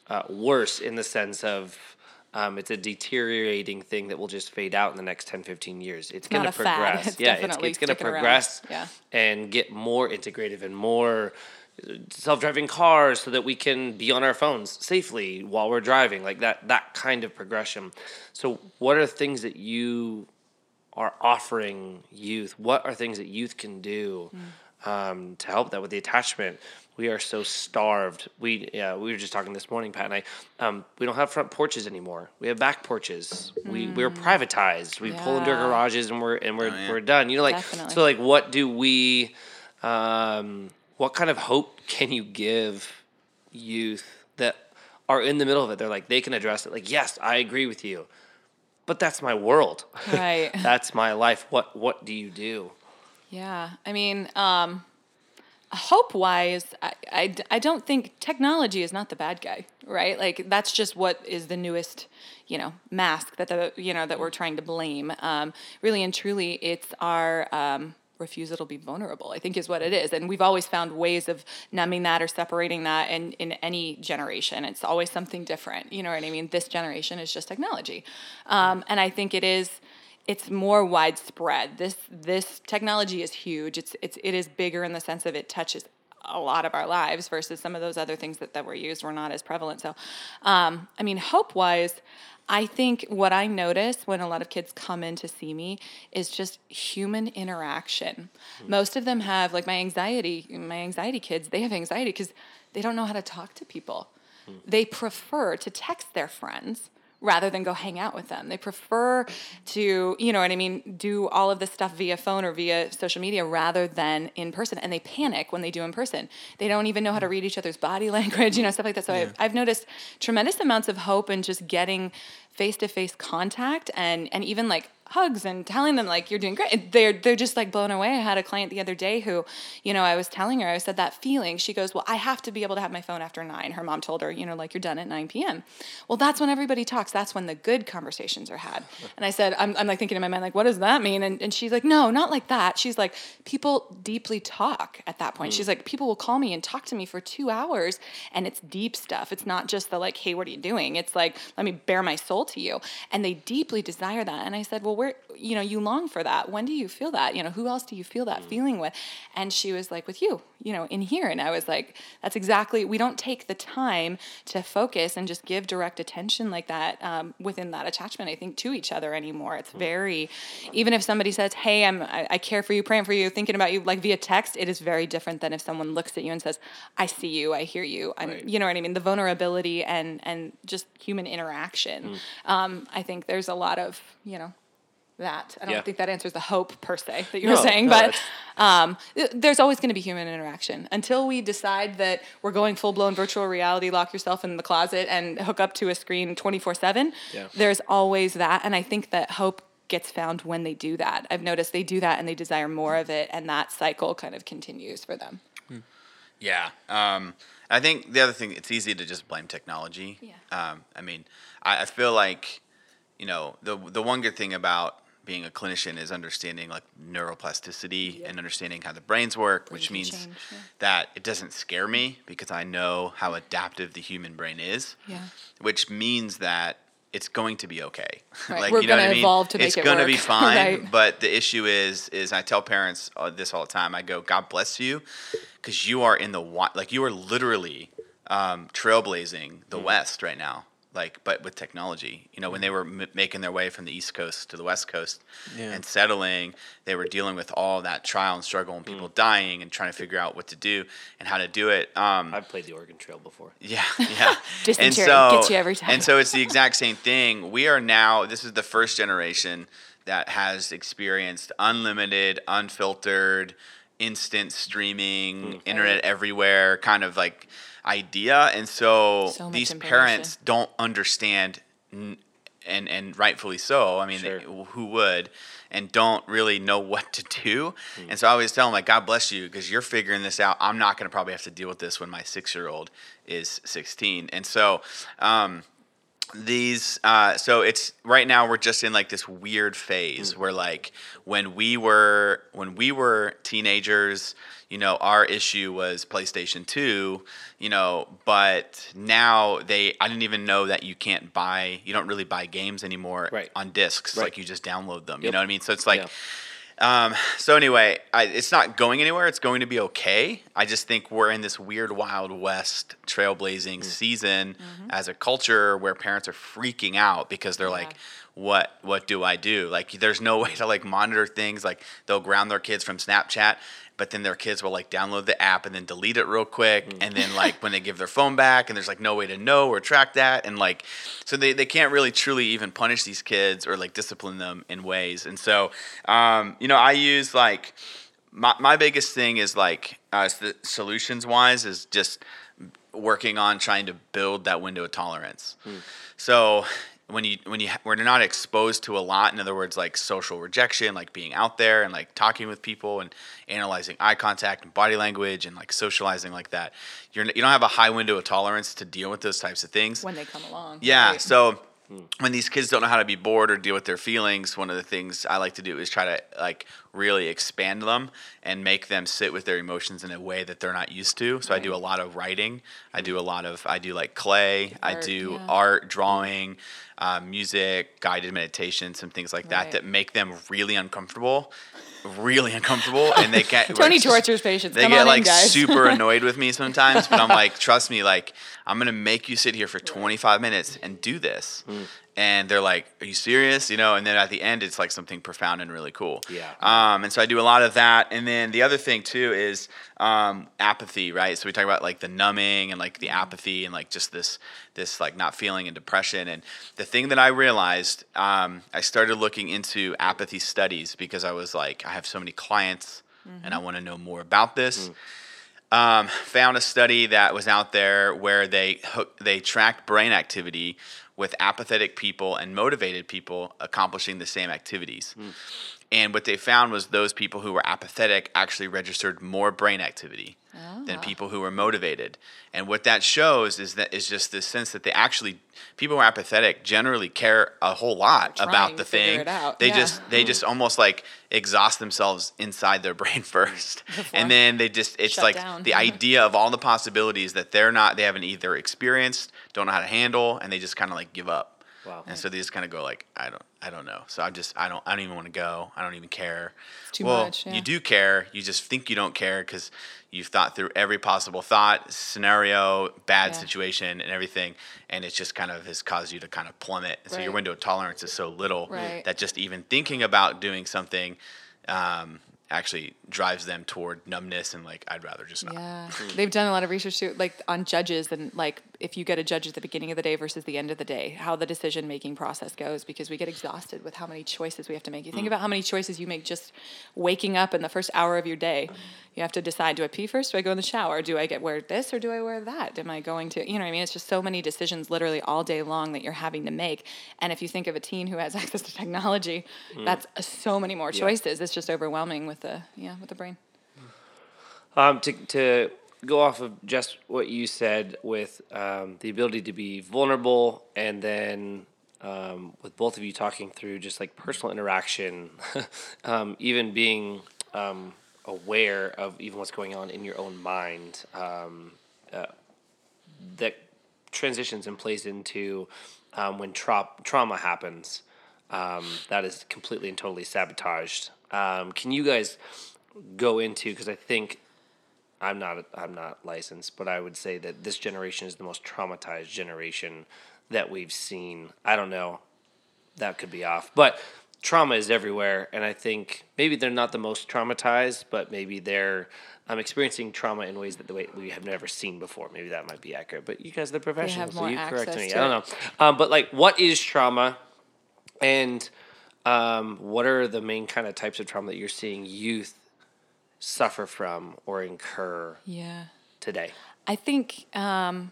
Speaker 1: uh, worse in the sense of. Um, it's a deteriorating thing that will just fade out in the next 10, 15 years. It's going to
Speaker 4: Not a fad.
Speaker 1: progress.
Speaker 4: It's
Speaker 1: yeah, it's, it's going to
Speaker 4: around.
Speaker 1: progress
Speaker 4: Yeah.
Speaker 1: and get more integrative and more self-driving cars so that we can be on our phones safely while we're driving like that that kind of progression so what are things that you are offering youth what are things that youth can do um, to help that with the attachment. We are so starved. We yeah we were just talking this morning pat and i um, we don't have front porches anymore. We have back porches. We we're privatized. We pull into our garages and we're and we're,
Speaker 3: yeah.
Speaker 1: we're done. You know like
Speaker 4: Definitely.
Speaker 1: so like what do we um, what kind of hope can you give youth that are in the middle of it? They're like they can address it. Like yes i agree with you. But that's my world.
Speaker 4: Right.
Speaker 1: that's my life. What what do you do
Speaker 4: Yeah, I mean, um, hope wise, I I don't think technology is not the bad guy, right? Like that's just what is the newest, you know, mask that the you know that we're trying to blame. Um, really and truly, it's our um, refusal to be vulnerable. I think is what it is, and we've always found ways of numbing that or separating that. In in any generation, it's always something different. You know what I mean? This generation is just technology, um, and I think it is it's more widespread. This this technology is huge. It's it's it is bigger in the sense of it touches a lot of our lives versus some of those other things that, that were used were not as prevalent. So, um, I mean, hope wise, I think what I notice when a lot of kids come in to see me is just human interaction. Most of them have like my anxiety, my anxiety kids, they have anxiety because they don't know how to talk to people. They prefer to text their friends rather than go hang out with them. They prefer to, you know what I mean, do all of this stuff via phone or via social media rather than in person. And they panic when they do in person. They don't even know how to read each other's body language, you know, stuff like that. So I've, I've noticed tremendous amounts of hope in just getting face to face contact and, and even like hugs and telling them like you're doing great. They're they're just like blown away. I had a client the other day who, you know, I was telling her, I said that feeling. She goes, Well, I have to be able to have my phone after nine. Her mom told her, you know, like you're done at 9 p.m. Well, that's when everybody talks. That's when the good conversations are had. And I said, I'm, I'm like thinking in my mind, like, what does that mean? And, and she's like, no, not like that. She's like, people deeply talk at that point. She's mm. like, people will call me and talk to me for two hours and it's deep stuff. It's not just the like, hey, what are you doing? It's like, let me bare my soul to you. And they deeply desire that. And I said, well, where, you know, you long for that. When do you feel that? You know, who else do you feel that feeling with? And she was like, with you, you know, in here. And I was like, that's exactly, we don't take the time to focus and just give direct attention like that um, within that attachment, I think, to each other anymore. It's very, even if somebody says, hey, I'm, I, I care for you, praying for you, thinking about you, like via text, it is very different than if someone looks at you and says, I see you, I hear you. I'm,
Speaker 1: Right.
Speaker 4: you know what I mean? The vulnerability and, and just human interaction. Um, I think there's a lot of, you know, that. I don't
Speaker 1: Yeah.
Speaker 4: think that answers the hope per se that you were saying,
Speaker 1: no,
Speaker 4: but um, there's always going to be human interaction until we decide that we're going full blown virtual reality, lock yourself in the closet and hook up to a screen 24 7. There's always that. And I think that hope gets found when they do that. I've noticed they do that and they desire more of it, and that cycle kind of continues for them.
Speaker 3: Yeah. Um, I think the other thing, it's easy to just blame technology.
Speaker 4: Yeah.
Speaker 3: Um, I mean, I, I feel like, you know, the the one good thing about being a clinician is understanding like neuroplasticity and understanding how the brains work, which
Speaker 4: can
Speaker 3: means
Speaker 4: change, yeah.
Speaker 3: that it doesn't scare me because I know how adaptive the human brain is.
Speaker 4: Yeah.
Speaker 3: Which means that it's going to be okay.
Speaker 4: Right. We're
Speaker 3: you know what
Speaker 4: gonna
Speaker 3: I mean?
Speaker 4: evolve to make
Speaker 3: it's
Speaker 4: it
Speaker 3: gonna be fine.
Speaker 4: Right.
Speaker 3: But the issue is, is I tell parents uh, this all the time. I go, God bless you, because you are in the wi- like you are literally um, trailblazing the West right now. Like, but with technology, you know, when they were m- making their way from the East Coast to the West Coast
Speaker 2: Yeah.
Speaker 3: and settling, they were dealing with all that trial and struggle and people dying and trying to figure out what to do and how to do it. Um,
Speaker 1: i've played the oregon trail before
Speaker 3: yeah, yeah.
Speaker 4: Dysentery
Speaker 3: and so,
Speaker 4: gets you every time.
Speaker 3: And so it's the exact same thing. We are now, this is the first generation that has experienced unlimited, unfiltered, instant streaming, internet everywhere kind of like idea. And so,
Speaker 4: So
Speaker 3: these parents don't understand, n- and, and rightfully so. I mean,
Speaker 1: Sure.
Speaker 3: they, who would? And don't really know what to do. And so I always tell them, like, God bless you, because you're figuring this out. I'm not going to probably have to deal with this when my six year old is 16. And so, um, these uh, so it's right now we're just in like this weird phase where like when we were when we were teenagers you know our issue was playstation 2 you know but now they i didn't even know that you can't buy you don't really buy games anymore
Speaker 1: Right.
Speaker 3: on discs
Speaker 1: Right.
Speaker 3: like you just download them you know what i mean so it's like
Speaker 1: Yeah.
Speaker 3: Um, so anyway, I, it's not going anywhere. It's going to be okay. I just think we're in this weird Wild West trailblazing
Speaker 1: Mm.
Speaker 3: season as a culture where parents are freaking out because they're like, "What? What do I do?" Like, there's no way to like monitor things. Like, they'll ground their kids from Snapchat, but then their kids will like download the app and then delete it real quick,
Speaker 1: Mm.
Speaker 3: and then like when they give their phone back, and there's like no way to know or track that, and like, so they they can't really truly even punish these kids or like discipline them in ways. And so, um, you know, I use like my, my biggest thing is like uh, the solutions wise is just working on trying to build that window of tolerance. So when you when you when you're not exposed to a lot, in other words, like social rejection, like being out there and like talking with people and analyzing eye contact and body language and like socializing like that, you're you don't have a high window of tolerance to deal with those types of things.
Speaker 4: when they come along.
Speaker 3: Yeah.
Speaker 4: right?
Speaker 3: So when these kids don't know how to be bored or deal with their feelings, one of the things I like to do is try to like really expand them and make them sit with their emotions in a way that they're not used to. So I do a lot of writing. I do a lot of I do like clay. I do
Speaker 4: yeah.
Speaker 3: art, drawing, uh, music, guided meditation, some things like that that make them really uncomfortable. Really uncomfortable, and they get
Speaker 4: Tony
Speaker 3: like,
Speaker 4: tortures patients.
Speaker 3: they
Speaker 4: Come
Speaker 3: get
Speaker 4: on
Speaker 3: like
Speaker 4: in, guys.
Speaker 3: super annoyed with me sometimes, but I'm like, trust me, like I'm gonna make you sit here for 25 minutes and do this. Mm. And they're like, "Are you serious?" You know. And then at the end, it's like something profound and really cool.
Speaker 1: Yeah.
Speaker 3: Um, and so I do a lot of that. And then the other thing too is um, apathy, right? So we talk about like the numbing and like the apathy and like just this this like not feeling and depression. And the thing that I realized, um, I started looking into apathy studies because I was like, I have so many clients and I want to know more about this. Um, found a study that was out there where they they tracked brain activity with apathetic people and motivated people accomplishing the same activities. And what they found was those people who were apathetic actually registered more brain activity than people who were motivated. And what that shows is that is just this sense that they actually people who are apathetic generally care a whole lot about the thing. They
Speaker 4: yeah.
Speaker 3: just they just almost like exhaust themselves inside their brain first. and then they just it's
Speaker 4: Shut
Speaker 3: like
Speaker 4: down.
Speaker 3: the idea of all the possibilities that they're not they haven't either experienced, don't know how to handle, and they just kind of like give up.
Speaker 1: Wow.
Speaker 3: And so they just kind of go like, I don't, I don't know. So I just, I don't, I don't even want to go. I don't even care.
Speaker 4: too
Speaker 3: well,
Speaker 4: much, yeah.
Speaker 3: you do care. You just think you don't care because you've thought through every possible thought, scenario, bad
Speaker 4: Yeah.
Speaker 3: situation, and everything, and it just kind of has caused you to kind of plummet. And so your window of tolerance is so little
Speaker 4: Right.
Speaker 3: that just even thinking about doing something. Um, actually drives them toward numbness and like I'd rather just not.
Speaker 4: Yeah, they've done a lot of research too, like on judges and like if you get a judge at the beginning of the day versus the end of the day, how the decision making process goes because we get exhausted with how many choices we have to make. You think about how many choices you make just waking up in the first hour of your day. You have to decide: Do I pee first? Do I go in the shower? Do I get wear this or do I wear that? Am I going to? You know what I mean? It's just so many decisions literally all day long that you're having to make. And if you think of a teen who has access to technology, that's uh, so many more choices. It's just overwhelming with the yeah with the brain.
Speaker 1: Um, to, to go off of just what you said with um, the ability to be vulnerable and then um, with both of you talking through just like personal interaction, um, even being um, aware of even what's going on in your own mind, um, uh, that transitions and plays into um, when tra- trauma happens. Um, that is completely and totally sabotaged. Can you guys go into because I think I'm not I'm not licensed, but I would say that this generation is the most traumatized generation that we've seen. I don't know, that could be off, but trauma is everywhere, and I think maybe they're not the most traumatized, but maybe they're um, experiencing trauma in ways that the way we have never seen before. Maybe that might be accurate, but you guys are the professionals, so you correct me. I don't know, um, but like, what is trauma, and um, what are the main kind of types of trauma that you're seeing youth suffer from or incur
Speaker 4: Yeah.
Speaker 1: today?
Speaker 4: I think um,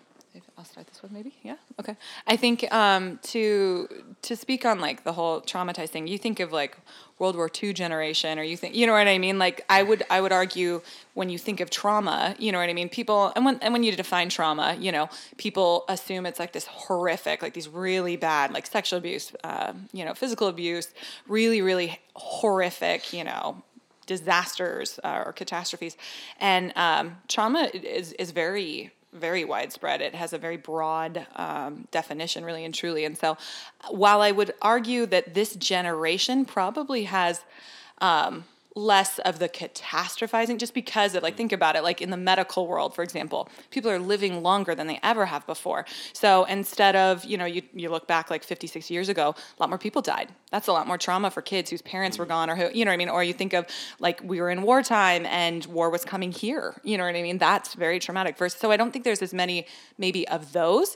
Speaker 4: I'll start this one, maybe. Yeah. Okay. I think um, to to speak on like the whole traumatized thing, you think of like World War II generation, or you think, you know what I mean? Like I would I would argue when you think of trauma, you know what I mean? People and when and when you define trauma, you know, people assume it's like this horrific, like these really bad, like sexual abuse, uh, you know, physical abuse, really really horrific, you know, disasters uh, or catastrophes, and um, trauma is is very very widespread. It has a very broad um, definition, really and truly. And so, while I would argue that this generation probably has um, less of the catastrophizing just because of like think about it like in the medical world for example people are living longer than they ever have before. So instead of you know you, you look back like 56 years ago a lot more people died. That's a lot more trauma for kids whose parents were mm. gone or who you know what i mean? Or you think of like we were in wartime and war was coming here. You know what i mean? That's very traumatic first so i don't think there's as many maybe of those.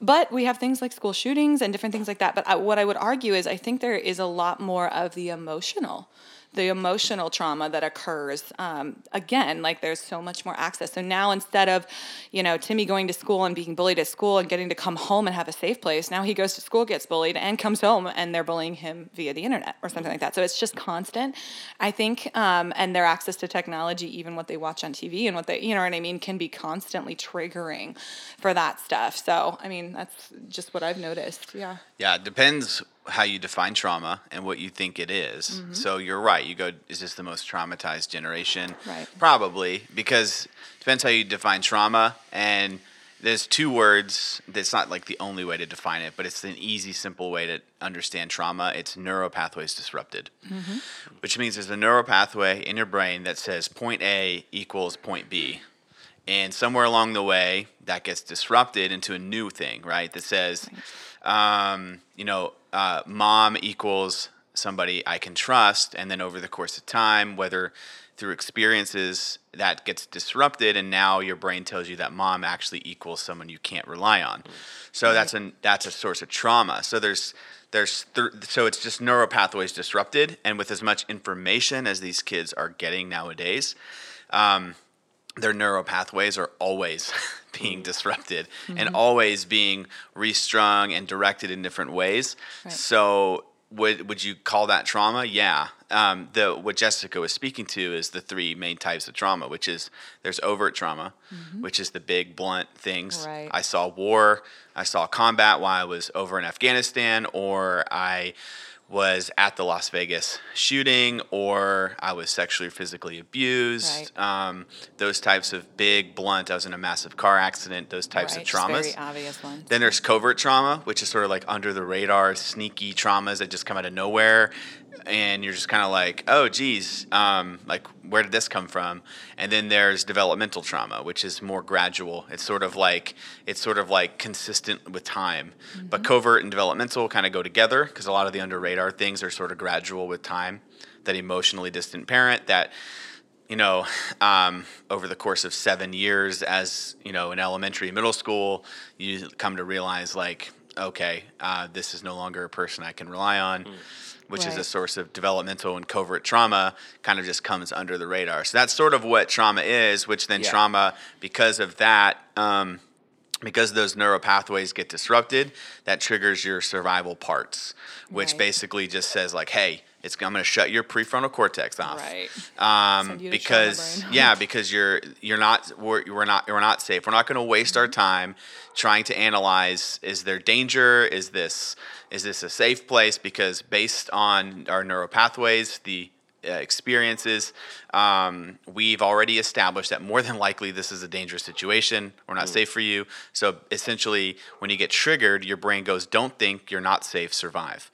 Speaker 4: But we have things like school shootings and different things like that. But I, what i would argue is i think there is a lot more of the emotional the emotional trauma that occurs um, again like there's so much more access. So now instead of you know timmy going to school and being bullied at school and getting to come home and have a safe place now he goes to school gets bullied and comes home and they're bullying him via the internet or something like that. So it's just constant. I think um, and their access to technology even what they watch on tv and what they you know what i mean can be constantly triggering for that stuff. So i mean that's just what i've noticed. Yeah.
Speaker 3: Yeah, it depends how you define trauma and what you think it is.
Speaker 4: Mm-hmm.
Speaker 3: So you're right. You go, is this the most traumatized generation?
Speaker 4: Right.
Speaker 3: Probably, because it depends how you define trauma. And there's two words that's not like the only way to define it, but it's an easy, simple way to understand trauma. It's neuropathways disrupted,
Speaker 4: Mm-hmm.
Speaker 3: which means there's a neuropathway in your brain that says point A equals point B. And somewhere along the way, that gets disrupted into a new thing, right? That says, um, you know, uh, mom equals somebody I can trust. And then over the course of time, whether through experiences, that gets disrupted, and now your brain tells you that mom actually equals someone you can't rely on. So that's a that's a source of trauma. So there's there's th- so it's just neuropathways disrupted, and with as much information as these kids are getting nowadays, um, their neural pathways are always being mm-hmm. disrupted and mm-hmm. always being restrung and directed in different ways.
Speaker 4: Right.
Speaker 3: So would would you call that trauma? Yeah. Um, the what Jessica was speaking to is the three main types of trauma, which is there's overt trauma, mm-hmm. which is the big blunt things.
Speaker 4: Right.
Speaker 3: I saw war, I saw combat while I was over in Afghanistan, or I was at the Las Vegas shooting, or I was sexually or physically abused.
Speaker 4: Right.
Speaker 3: Um, those types of big, blunt. I was in a massive car accident. Those types
Speaker 4: right,
Speaker 3: of traumas.
Speaker 4: very obvious ones
Speaker 3: Then there's covert trauma, which is sort of like under the radar, sneaky traumas that just come out of nowhere. And you're just kind of like, oh, geez, um, like, where did this come from? And then there's developmental trauma, which is more gradual. It's sort of like, it's sort of like consistent with time. But covert and developmental kind of go together because a lot of the under radar things are sort of gradual with time. That emotionally distant parent that you know, um, over the course of seven years as, you know, in elementary, middle school, you come to realize, like, okay, uh, this is no longer a person I can rely on, which is a source of developmental and covert trauma, kind of just comes under the radar. So that's sort of what trauma is, which then
Speaker 1: Yeah.
Speaker 3: trauma, because of that, um, because those neural pathways get disrupted, that triggers your survival parts, which
Speaker 4: Right.
Speaker 3: basically just says, like, hey, it's, I'm going to shut your prefrontal cortex off
Speaker 4: right
Speaker 3: um,
Speaker 4: Send you to
Speaker 3: because yeah, because you're you're not we're, we're not we're not safe. We're not going to waste our
Speaker 4: Mm-hmm.
Speaker 3: time trying to analyze: is there danger? Is this is this a safe place? Because based on our neural pathways, the uh, experiences, um, we've already established that more than likely this is a dangerous situation. We're
Speaker 4: Mm.
Speaker 3: not safe for you. So essentially, when you get triggered, your brain goes, "Don't think you're not safe. Survive."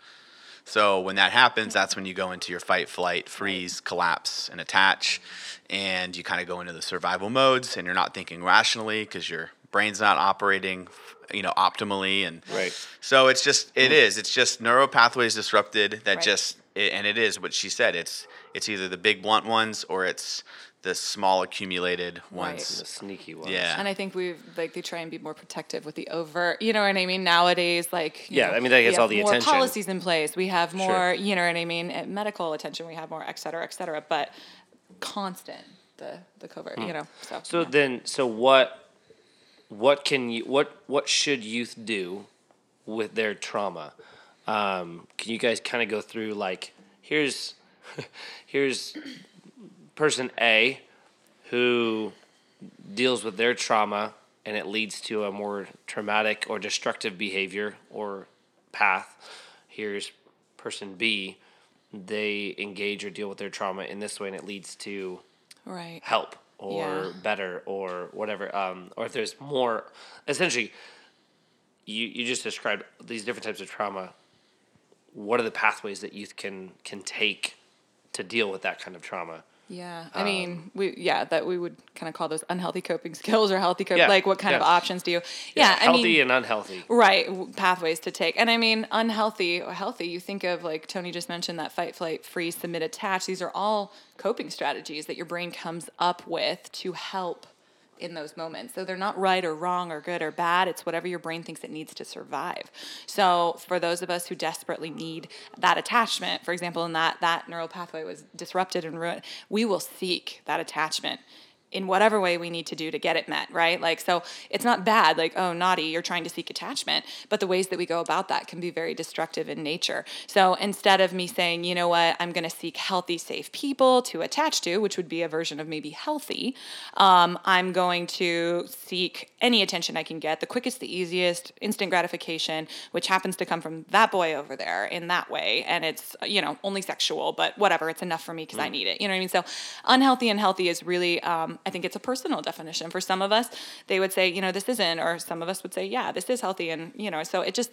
Speaker 3: So when that happens, that's when you go into your fight, flight, freeze, collapse, and attach, and you kind of go into the survival modes, and you're not thinking rationally because your brain's not operating, you know, optimally, and
Speaker 1: Right.
Speaker 3: so it's just it is it's just neural pathways disrupted that
Speaker 4: Right.
Speaker 3: just it, and it is what she said. It's it's either the big blunt ones or it's the small accumulated ones.
Speaker 1: The sneaky ones.
Speaker 3: Yeah.
Speaker 4: And I think we've like they try and be more protective with the overt. You know what I mean? Nowadays, like you
Speaker 1: Yeah,
Speaker 4: know,
Speaker 1: I mean, that
Speaker 4: we
Speaker 1: gets all
Speaker 4: have
Speaker 1: the
Speaker 4: more
Speaker 1: attention.
Speaker 4: policies in place. We have more,
Speaker 1: Sure.
Speaker 4: you know what I mean? Medical attention, we have more, et cetera, et cetera. But constant the the covert, you know. So,
Speaker 1: So
Speaker 4: yeah.
Speaker 1: then, so what? what can you what what should youth do with their trauma? Um, can you guys kind of go through like here's here's person A who deals with their trauma and it leads to a more traumatic or destructive behavior or path. Here's person B, they engage or deal with their trauma in this way and it leads to
Speaker 4: Right.
Speaker 1: help or
Speaker 4: Yeah.
Speaker 1: better or whatever. Um, or if there's more, essentially, you, you just described these different types of trauma. What are the pathways that youth can can take to deal with that kind of trauma?
Speaker 4: Yeah,
Speaker 1: Um,
Speaker 4: I mean, we yeah that we would kind of call those unhealthy coping skills or healthy coping.
Speaker 1: Yeah,
Speaker 4: Like, what kind of options do you? Yeah, I
Speaker 1: healthy
Speaker 4: mean,
Speaker 1: and unhealthy.
Speaker 4: right pathways to take. And I mean, unhealthy or healthy. You think of like Tony just mentioned that fight, flight, freeze, submit, attach. These are all coping strategies that your brain comes up with to help in those moments. So they're not right or wrong or good or bad. It's whatever your brain thinks it needs to survive. So for those of us who desperately need that attachment, for example, and that that neural pathway was disrupted and ruined, we will seek that attachment in whatever way we need to do to get it met, right? Like, so it's not bad, like, oh, naughty, you're trying to seek attachment, but the ways that we go about that can be very destructive in nature. So instead of me saying, you know what, I'm gonna seek healthy, safe people to attach to, which would be a version of maybe healthy, um, I'm going to seek any attention I can get, the quickest, the easiest, instant gratification, which happens to come from that boy over there in that way. And it's, you know, only sexual, but whatever, it's enough for me because I need it. You know what I mean? So unhealthy and healthy is really, um, I think it's a personal definition. For some of us, they would say, you know, this isn't, or some of us would say, yeah, this is healthy. And, you know, so it just,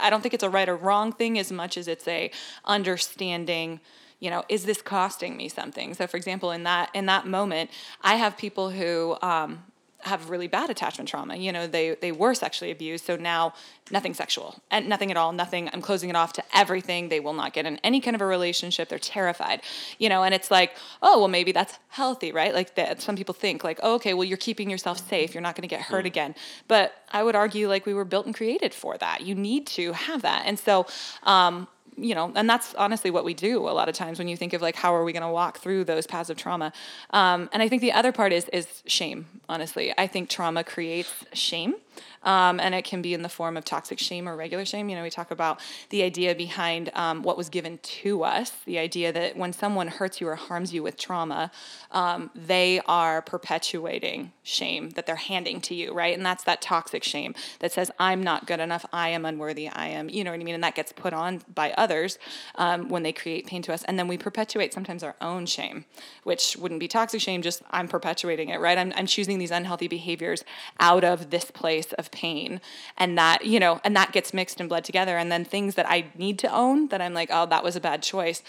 Speaker 4: I don't think it's a right or wrong thing as much as it's a understanding you know is this costing me something so for example in that in that moment i have people who um, have really bad attachment trauma. You know they they were sexually abused so now nothing sexual and nothing at all nothing i'm closing it off to everything they will not get in any kind of a relationship they're terrified. You know and it's like oh well maybe that's healthy right? Like that some people think like oh, okay well you're keeping yourself safe you're not going to get hurt again. But i would argue like we were built and created for that. You need to have that. And so um, you know, and that's honestly what we do a lot of times when you think of like how are we going to walk through those paths of trauma. Um, and I think the other part is is shame. Honestly, I think trauma creates shame. Um, and it can be in the form of toxic shame or regular shame. You know, we talk about the idea behind um, what was given to us, the idea that when someone hurts you or harms you with trauma, um, they are perpetuating shame that they're handing to you, right? And that's that toxic shame that says, I'm not good enough, I am unworthy, I am, you know what I mean? And that gets put on by others um, when they create pain to us. And then we perpetuate sometimes our own shame, which wouldn't be toxic shame, just I'm perpetuating it, right? I'm, I'm choosing these unhealthy behaviors out of this place of pain. And that, you know, and that gets mixed and bled together. And then things that I need to own that I'm like, oh, that was a bad choice.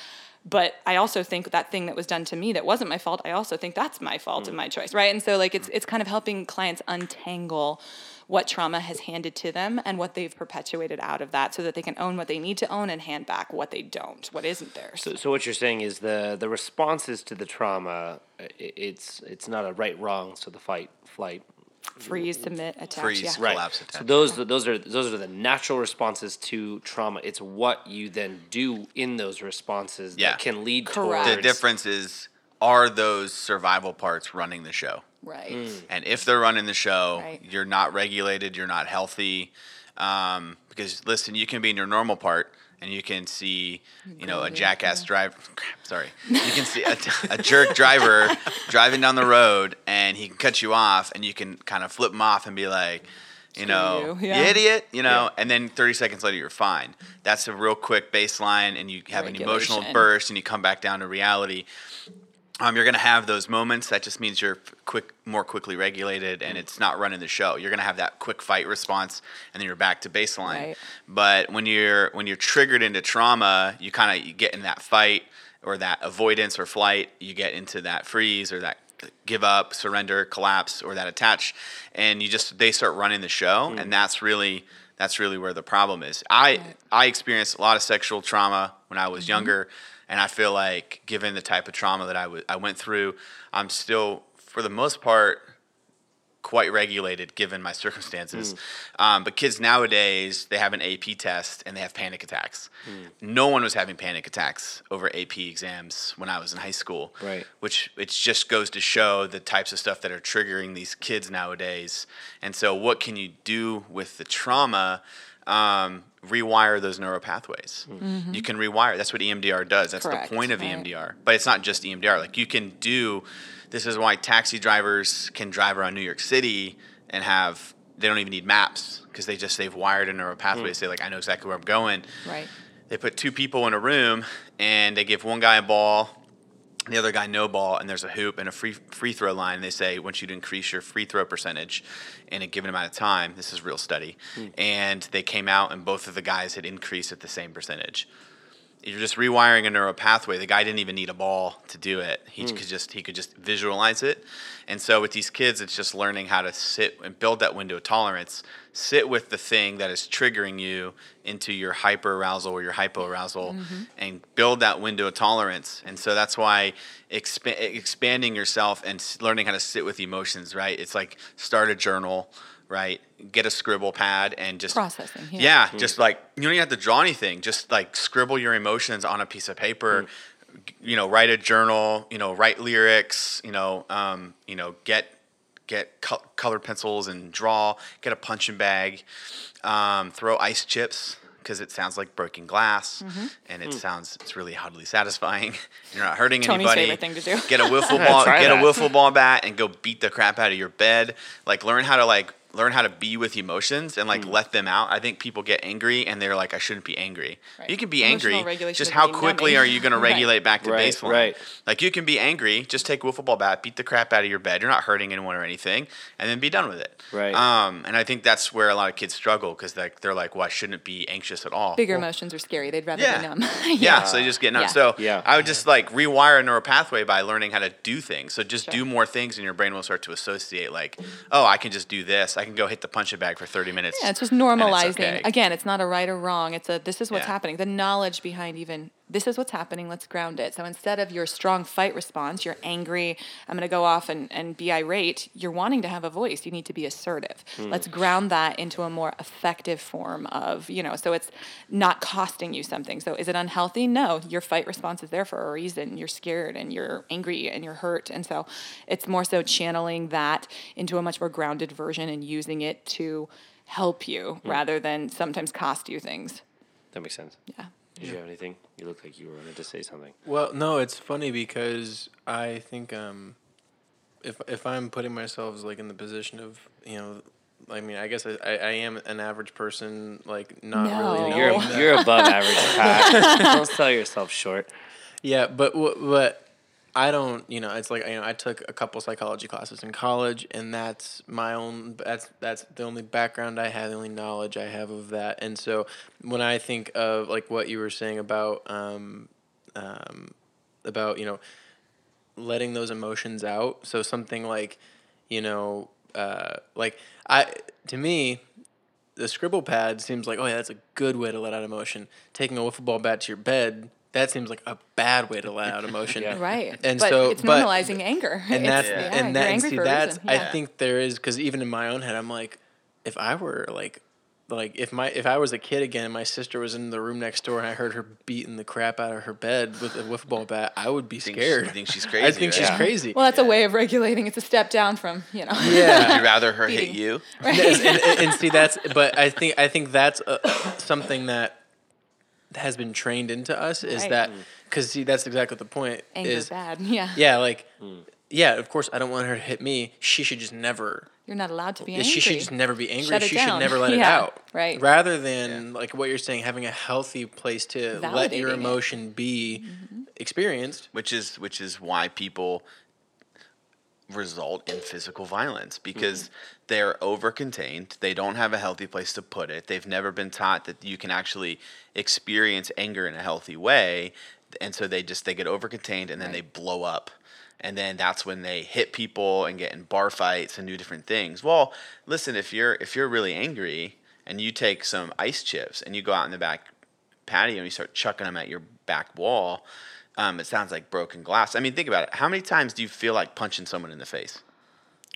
Speaker 4: But I also think that thing that was done to me that wasn't my fault, I also think that's my fault and mm. my choice, right? And so like it's it's kind of helping clients untangle what trauma has handed to them and what they've perpetuated out of that so that they can own what they need to own and hand back what they don't, what isn't theirs.
Speaker 1: So, so what you're saying is the the responses to the trauma, it's it's not a right wrong. So the fight, flight,
Speaker 4: Freeze, submit, attach.
Speaker 3: Freeze,
Speaker 4: yeah.
Speaker 3: right.
Speaker 1: right.
Speaker 3: Collapse
Speaker 1: So those those are those are the natural responses to trauma. It's what you then do in those responses
Speaker 3: Yeah.
Speaker 1: that can lead
Speaker 4: Correct.
Speaker 1: towards
Speaker 3: The difference is are those survival parts running the show?
Speaker 4: Right.
Speaker 3: And if they're running the show,
Speaker 4: Right.
Speaker 3: you're not regulated, you're not healthy. Um, because listen, you can be in your normal part and you can see, you know, a
Speaker 4: yeah,
Speaker 3: jackass driver. Crap, sorry. You can see a, a jerk driver driving down the road and he can cut you off and you can kind of flip him off and be like, you know,
Speaker 4: you,
Speaker 3: you, idiot, you know, and then 30 seconds later you're fine. That's a real quick baseline and you have an emotional burst and you come back down to reality um, you're going to have those moments. That just means you're quick, more quickly regulated, and it's not running the show. You're going to have that quick fight response, and then you're back to baseline.
Speaker 4: Right.
Speaker 3: But when you're when you're triggered into trauma, you kind of get in that fight or that avoidance or flight. You get into that freeze or that give up, surrender, collapse, or that attach, and you just they start running the show, and that's really that's really where the problem is. I I experienced a lot of sexual trauma when I was younger, and I feel like given the type of trauma that I wa- I went through, I'm still for the most part quite regulated given my circumstances. Um, but kids nowadays, they have an AP test and they have panic attacks. No one was having panic attacks over AP exams when I was in high school.
Speaker 1: Right.
Speaker 3: Which it just goes to show the types of stuff that are triggering these kids nowadays. And so, what can you do with the trauma? Um, rewire those neural pathways. Mm-hmm. Mm-hmm. You can rewire. That's what EMDR does. That's
Speaker 4: Correct,
Speaker 3: the point of
Speaker 4: right.
Speaker 3: EMDR. But it's not just EMDR. Like you can do. This is why taxi drivers can drive around New York City and have. They don't even need maps because they just they've wired a neural mm. pathway to say like I know exactly where I'm going.
Speaker 4: Right.
Speaker 3: They put two people in a room and they give one guy a ball, the other guy no ball, and there's a hoop and a free free throw line. They say once you to increase your free throw percentage in a given amount of time. This is real study, hmm. and they came out and both of the guys had increased at the same percentage. You're just rewiring a neural pathway. The guy didn't even need a ball to do it. He hmm. could just he could just visualize it. And so with these kids, it's just learning how to sit and build that window of tolerance. Sit with the thing that is triggering you into your hyper arousal or your hypo arousal, and build that window of tolerance. And so that's why expa- expanding yourself and learning how to sit with emotions. Right? It's like start a journal. Right? Get a scribble pad and just
Speaker 4: Processing, yeah.
Speaker 3: yeah,
Speaker 1: Hmm.
Speaker 3: just like you don't even have to draw anything. Just like scribble your emotions on a piece of paper.
Speaker 1: Hmm.
Speaker 3: You know, write a journal. You know, write lyrics. You know, um, you know, get get col- colored pencils and draw. Get a punching bag. Um, throw ice chips because it sounds like breaking glass,
Speaker 4: Mm-hmm.
Speaker 3: and it sounds it's really oddly satisfying. You're not hurting
Speaker 4: Tony's
Speaker 3: anybody.
Speaker 4: favorite thing to do.
Speaker 3: Get a wiffle ball.
Speaker 1: Try
Speaker 3: get a wiffle ball bat and go beat the crap out of your bed. Like learn how to like learn how to be with emotions and like
Speaker 1: Hmm.
Speaker 3: let them out. I think people get angry and they're like, I shouldn't be angry.
Speaker 4: Right.
Speaker 3: You can be
Speaker 4: Emotional
Speaker 3: angry. Just how quickly
Speaker 4: numbing.
Speaker 3: are you going to
Speaker 4: Right.
Speaker 3: regulate back to
Speaker 1: Right,
Speaker 3: baseline?
Speaker 1: right.
Speaker 3: Like you can be angry. Just take a wiffle ball bat, beat the crap out of your bed. You're not hurting anyone or anything, and then be done with it.
Speaker 1: Right.
Speaker 3: Um, and I think that's where a lot of kids struggle because like they're like, well, I shouldn't be anxious at all.
Speaker 4: Bigger
Speaker 3: Well,
Speaker 4: emotions are scary. They'd rather
Speaker 3: yeah.
Speaker 4: be numb.
Speaker 3: yeah. so you just get numb.
Speaker 4: Yeah.
Speaker 3: So
Speaker 1: Yeah.
Speaker 3: I would just like rewire a neural pathway by learning how to do things. So just
Speaker 4: Sure.
Speaker 3: do more things, and your brain will start to associate like, oh, I can just do this. I can go hit the punching bag for thirty minutes.
Speaker 4: Yeah, it's just normalizing.
Speaker 3: okay.
Speaker 4: Again, it's not a right or wrong. It's a this is what's
Speaker 3: Yeah.
Speaker 4: happening. The knowledge behind even this is what's happening. Let's ground it. So instead of your strong fight response, you're angry. I'm going to go off and, and be irate. You're wanting to have a voice. You need to be assertive. Hmm. Let's ground that into a more effective form of you know. So it's not costing you something. So is it unhealthy? No. Your fight response is there for a reason. You're scared and you're angry and you're hurt. And so it's more so channeling that into a much more grounded version and using it to help you hmm. rather than sometimes cost you things.
Speaker 1: That makes sense.
Speaker 4: Yeah.
Speaker 1: Did you have anything? You look like you wanted to say something.
Speaker 2: Well, no, it's funny because I think um, if if I'm putting myself like in the position of you know, I mean, I guess I, I, I am an average person, like not really.
Speaker 1: You're
Speaker 2: that.
Speaker 1: you're above average, Pat. Don't sell yourself short.
Speaker 2: Yeah, but wh- but I don't. You know, it's like you know, I took a couple psychology classes in college, and that's my own. That's that's the only background I have, the only knowledge I have of that. And so when I think of like what you were saying about um, um, about you know letting those emotions out. So something like, you know, uh, like I to me, the scribble pad seems like oh yeah, that's a good way to let out emotion. Taking a wiffle ball bat to your bed. That seems like a bad way to let out emotion.
Speaker 1: Yeah.
Speaker 4: Right.
Speaker 2: And
Speaker 4: but
Speaker 2: so-
Speaker 4: it's
Speaker 2: but-
Speaker 4: normalizing anger.
Speaker 2: and that's
Speaker 4: yeah,
Speaker 2: and that and
Speaker 4: angry
Speaker 2: see
Speaker 4: for
Speaker 2: that's
Speaker 4: reason.
Speaker 2: I think there is because even in my own head I'm like if I were like like if my if I was a kid again and my sister was in the room next door and I heard her beating the crap out of her bed with a wiffle ball bat I would be
Speaker 3: Think she-
Speaker 2: scared.
Speaker 3: think she's crazy.
Speaker 2: I think
Speaker 3: right?
Speaker 2: she's
Speaker 3: Yeah.
Speaker 2: crazy.
Speaker 4: Well, that's a way of regulating. It's a step down from you know.
Speaker 3: Would
Speaker 2: yeah.
Speaker 3: you rather her hit you?
Speaker 2: Yes, and, and, and see that's but I think I think that's uh something that has been trained into us is
Speaker 4: Right.
Speaker 2: that mm. because see that's exactly the point
Speaker 4: Anger
Speaker 2: is
Speaker 4: bad. Yeah.
Speaker 2: yeah like mm. yeah of course I don't want her to hit me she should just never
Speaker 4: You're not allowed to be angry.
Speaker 2: she should just never be angry.
Speaker 4: Shut it
Speaker 2: she should never let it out.
Speaker 4: right.
Speaker 2: Rather than like what you're saying, having a healthy place to let your
Speaker 4: Validating it.
Speaker 2: emotion be mm-hmm. experienced.
Speaker 3: which is which is why people result in physical violence because mm-hmm. They're over contained they don't have a healthy place to put it they've never been taught that you can actually experience anger in a healthy way and so they just they get over contained and then they blow up and then that's when they hit people and get in bar fights and do different things well listen if you're if you're really angry and you take some ice chips and you go out in the back patio and you start chucking them at your back wall, um, it sounds like broken glass. I mean, think about it. How many times do you feel like punching someone in the face?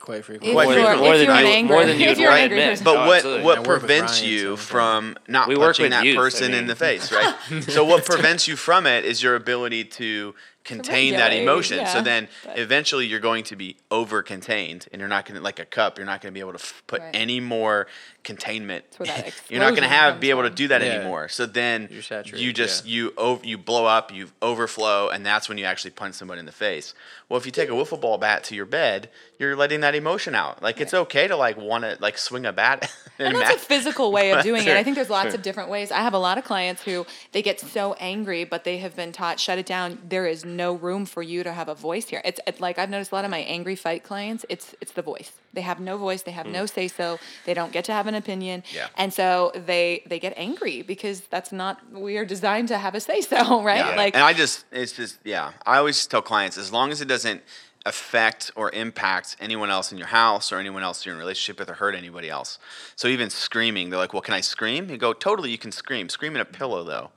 Speaker 2: Quite frequently.
Speaker 4: If
Speaker 3: Quite
Speaker 4: you're,
Speaker 3: frequently.
Speaker 1: More
Speaker 4: if
Speaker 1: than
Speaker 4: you're
Speaker 1: more
Speaker 4: angry,
Speaker 1: than you would
Speaker 4: you're
Speaker 1: right admit.
Speaker 3: But
Speaker 2: Oh,
Speaker 3: what
Speaker 2: absolutely.
Speaker 3: what
Speaker 2: I work with
Speaker 3: prevents
Speaker 2: Ryan,
Speaker 3: you
Speaker 2: so-
Speaker 3: from not
Speaker 1: We
Speaker 3: punching that
Speaker 1: youth, I
Speaker 3: person in the face, right? so what prevents you from it is your ability to contain that
Speaker 4: regulate,
Speaker 3: emotion. So then
Speaker 4: but-
Speaker 3: eventually you're going to be over contained and you're not going to like a cup, you're not going to be able to f- put
Speaker 4: Right.
Speaker 3: any more containment.
Speaker 4: That's where that
Speaker 3: you're not going to have be able to do that
Speaker 2: Yeah.
Speaker 3: anymore. So then
Speaker 2: You're saturated,
Speaker 3: you just
Speaker 2: yeah.
Speaker 3: you over you blow up, you overflow and that's when you actually punch somebody in the face. Well, if you take a wiffle ball bat to your bed, you're letting that emotion out. Like it's okay to like want to like swing a bat
Speaker 4: And
Speaker 3: and
Speaker 4: that's a
Speaker 3: ma-
Speaker 4: physical way of doing it. I think there's lots
Speaker 3: sure.
Speaker 4: of different ways. I have a lot of clients who they get so angry, but they have been taught shut it down. There is no room for you to have a voice here. It's, it's like I've noticed a lot of my angry fight clients. It's it's the voice. They have no voice. They have no say so. They don't get to have an opinion.
Speaker 3: Mm. Yeah.
Speaker 4: And so they they get angry because that's not we are designed to have a say so, right?
Speaker 3: Yeah.
Speaker 4: Like
Speaker 3: and I just it's just yeah. I always tell clients as long as it doesn't affect or impact anyone else in your house or anyone else you're in a relationship with or hurt anybody else. So even screaming, they're like, "Well, can I scream?" You go, "Totally, you can scream. Scream in a pillow though."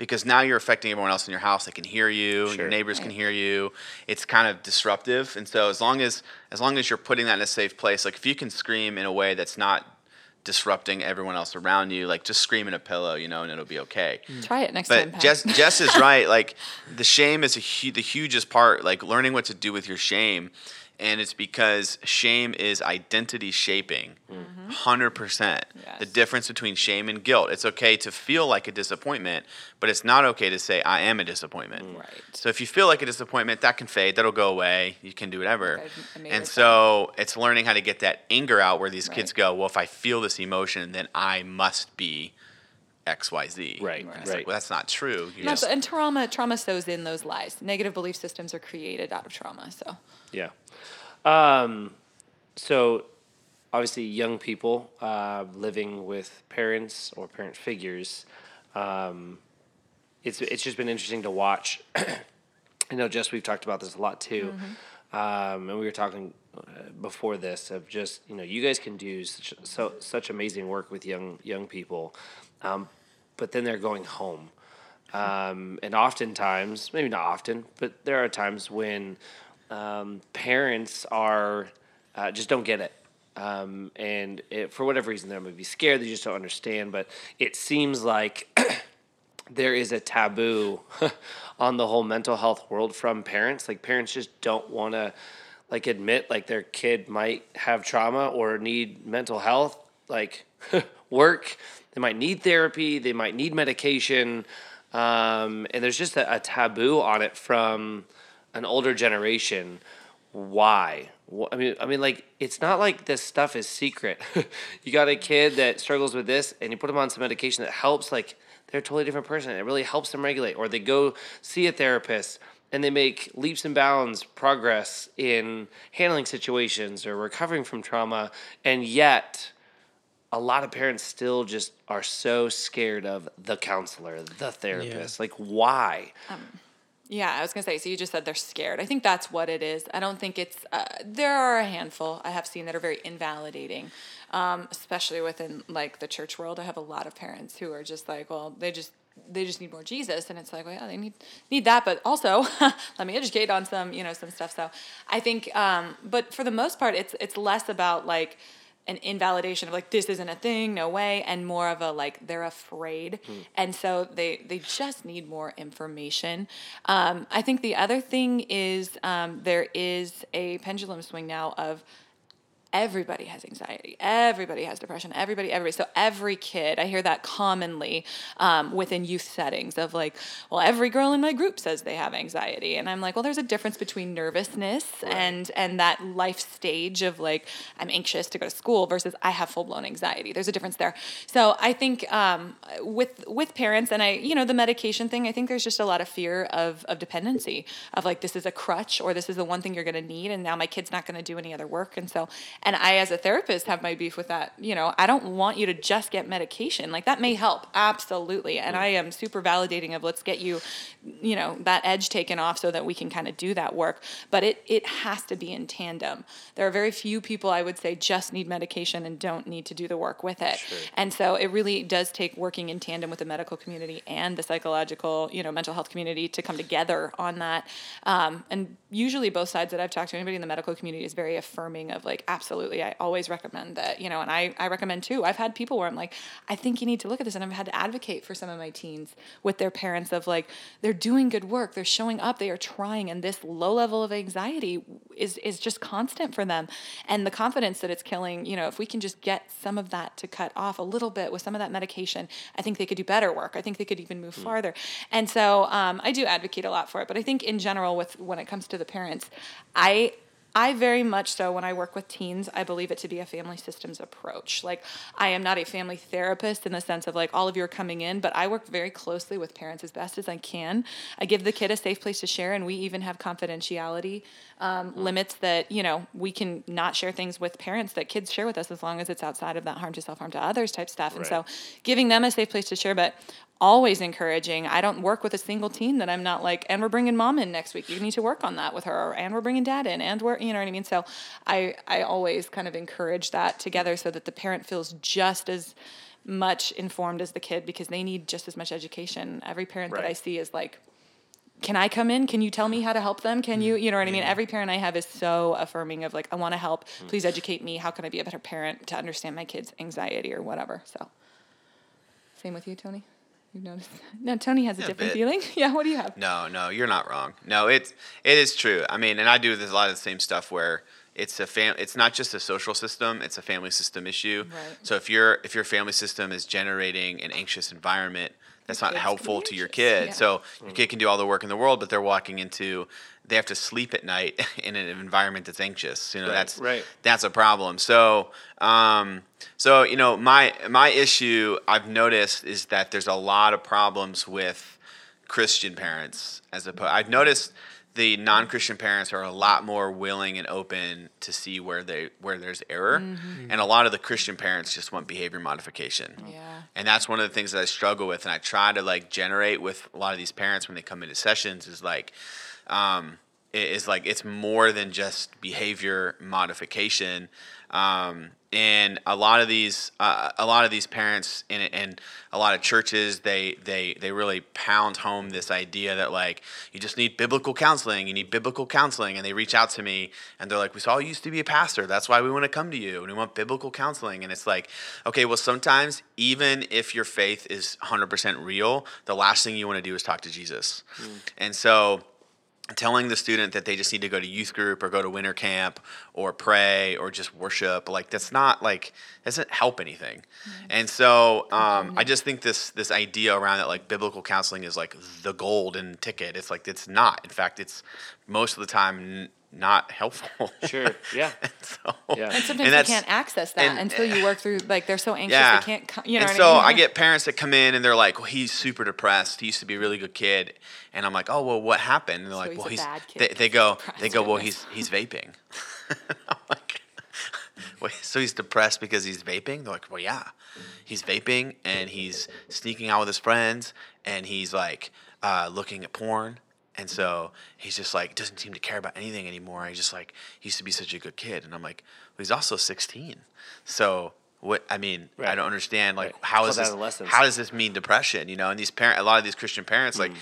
Speaker 3: Because now you're affecting everyone else in your house. They can hear you.
Speaker 1: Sure.
Speaker 3: Your neighbors can hear you. It's kind of disruptive, and so as long as as long as you're putting that in a safe place, like if you can scream in a way that's not disrupting everyone else around you, like just scream in a pillow, you know, and it'll be okay. Mm.
Speaker 4: try it next time.
Speaker 3: But. Jess, Jess is right. Like the shame is a hu- the hugest part. Like learning what to do with your shame, and it's because shame is identity shaping. 100 percent. The
Speaker 4: Mm-hmm.
Speaker 3: Difference between shame and guilt. It's okay to feel like a disappointment, but it's not okay to say I am a disappointment.
Speaker 4: Right.
Speaker 3: So if you feel like a disappointment, that can fade. That'll go away. You can do whatever.
Speaker 4: Like I- I
Speaker 3: and
Speaker 4: it
Speaker 3: so it's learning how to get that anger out where these kids
Speaker 4: Right.
Speaker 3: go, well, if I feel this emotion, then I must be X, Y, Z.
Speaker 1: Right, right.
Speaker 3: like, well, that's not true. You
Speaker 4: No,
Speaker 3: just-
Speaker 4: but- and trauma trauma sows in those lies. Negative belief systems are created out of trauma. So
Speaker 1: Yeah. Um, so, obviously, young people uh, living with parents or parent figures, um, it's it's just been interesting to watch. I know, Jess, we've talked about this a lot too, um, and we were talking uh, before this of just you know you guys can do such so such amazing work with young young people, um, but then they're going home. Um, and oftentimes, maybe not often, but there are times when um, parents are uh, just don't get it. Um, and it, for whatever reason, they might be scared, they just don't understand. But it seems like there is a taboo on the whole mental health world from parents. Like parents just don't want to like admit like their kid might have trauma or need mental health like work. They might need therapy. They might need medication. Um, and there's just a, a taboo on it from an older generation. Why? I mean, I mean, like it's not like this stuff is secret. you got a kid that struggles with this, and you put them on some medication that helps. Like they're a totally different person. It really helps them regulate. Or they go see a therapist, and they make leaps and bounds progress in handling situations or recovering from trauma, and yet a lot of parents still just are so scared of the counselor, the therapist. Like, why?
Speaker 4: Um, Yeah, I was gonna say. So you just said they're scared. I think that's what it is. I don't think it's. Uh, there are a handful I have seen that are very invalidating, um, especially within like the church world. I have a lot of parents who are just like, well, they just they just need more Jesus, and it's like, well, yeah, they need need that, but also let me educate on some you know some stuff. So I think, um, but for the most part, it's it's less about like an invalidation of like this isn't a thing no way and more of a like they're afraid. And so they they just need more information. Um, i think the other thing is um, there is a pendulum swing now of everybody has anxiety. Everybody has depression. Everybody everybody. So every kid i hear that commonly um, within youth settings of like well every girl in my group says they have anxiety. And i'm like well there's a difference between nervousness and and that life stage of like i'm anxious to go to school versus i have full-blown anxiety. There's a difference there. So i think um, with with parents and i you know the medication thing i think there's just a lot of fear of of dependency of like this is a crutch or this is the one thing you're going to need and now my kid's not going to do any other work. And so And I, as a therapist, have my beef with that. You know, I don't want you to just get medication. Like that may help, absolutely. And I am super validating of let's get you, you know, that edge taken off so that we can kind of do that work. But it it has to be in tandem. There are very few people I would say just need medication and don't need to do the work with it. Sure. And so it really does take working in tandem with the medical community and the psychological, you know, mental health community to come together on that. Um, and usually both sides that I've talked to, anybody in the medical community is very affirming of like, absolutely, I always recommend that, you know, and I, I recommend too. I've had people where I'm like, I think you need to look at this. And I've had to advocate for some of my teens with their parents of like, they're doing good work, they're showing up, they are trying, and this low level of anxiety is is just constant for them. And the confidence that it's killing, you know, if we can just get some of that to cut off a little bit with some of that medication, I think they could do better work. I think they could even move mm. farther. And so um, I do advocate a lot for it. But I think in general, with when it comes to the parents, I I very much so, when I work with teens, I believe it to be a family systems approach. Like, I am not a family therapist in the sense of like all of you are coming in, but I work very closely with parents as best as I can. I give the kid a safe place to share, and we even have confidentiality um, limits that, you know, we can not share things with parents that kids share with us as long as it's outside of that harm to self, harm to others type stuff. Right. And so, giving them a safe place to share, but always encouraging. I don't work with a single team that I'm not like, and we're bringing mom in next week. You need to work on that with her, and we're bringing dad in, and we're, you know what I mean. So, I I always kind of encourage that together so that the parent feels just as much informed as the kid because they need just as much education. Every parent right. that I see is like. Can I come in? Can you tell me how to help them? Can you, you know what I mean? Mm-hmm. Every parent I have is so affirming of like, I want to help. Mm. Please educate me. How can I be a better parent to understand my kid's anxiety or whatever? So, same with you, Tony. You've noticed. No, Tony has a, a different bit. feeling. yeah, what do you have?
Speaker 3: No, no, you're not wrong. No, it's it is true. I mean, and I do this, a lot of the same stuff where it's a fam- it's not just a social system, it's a family system issue. Right. So if your if your family system is generating an anxious environment, that's not helpful to your kid. Yeah. So your mm. kid can do all the work in the world, but they're walking into they have to sleep at night in an environment that's anxious. You know, right, that's right. that's a problem. So, um, so you know, my my issue I've noticed is that there's a lot of problems with Christian parents as opposed. I've noticed the non-Christian parents are a lot more willing and open to see where they where there's error, mm-hmm. and a lot of the Christian parents just want behavior modification. Yeah. And that's one of the things that I struggle with, and I try to like generate with a lot of these parents when they come into sessions is like um, is like it's more than just behavior modification. Um, and a lot of these uh, a lot of these parents and, and a lot of churches they they they really pound home this idea that like you just need biblical counseling you need biblical counseling. And they reach out to me and they're like we saw you used to be a pastor. That's why we want to come to you. And we want biblical counseling. And it's like okay well sometimes even if your faith is 100% real the last thing you want to do is talk to jesus. Mm. and so telling the student that they just need to go to youth group or go to winter camp or pray or just worship like that's not like doesn't help anything. Mm-hmm. and so um, i just think this this idea around that like biblical counseling is like the golden ticket. It's like it's not. In fact it's most of the time not helpful.
Speaker 1: Sure. Yeah.
Speaker 3: and
Speaker 1: so,
Speaker 4: yeah. And sometimes and you can't access that and, until you work through. Like they're so anxious yeah. they can't. You know.
Speaker 3: And so
Speaker 4: I, mean?
Speaker 3: I get parents that come in and they're like, "Well, he's super depressed. He used to be a really good kid," and I'm like, "Oh, well, what happened?" And they're so like,
Speaker 4: he's
Speaker 3: "Well,
Speaker 4: he's."
Speaker 3: They, they, go. They go. Well, he's he's vaping. I'm like, Wait, so he's depressed because he's vaping? They're like, well, yeah, he's vaping and he's sneaking out with his friends and he's like uh, looking at porn and so he's just like doesn't seem to care about anything anymore. He's just like he used to be such a good kid, and I'm like, well, he's also 16. So what I mean, right. I don't understand like right. how is this how does this mean depression? You know, and these parent a lot of these Christian parents mm. like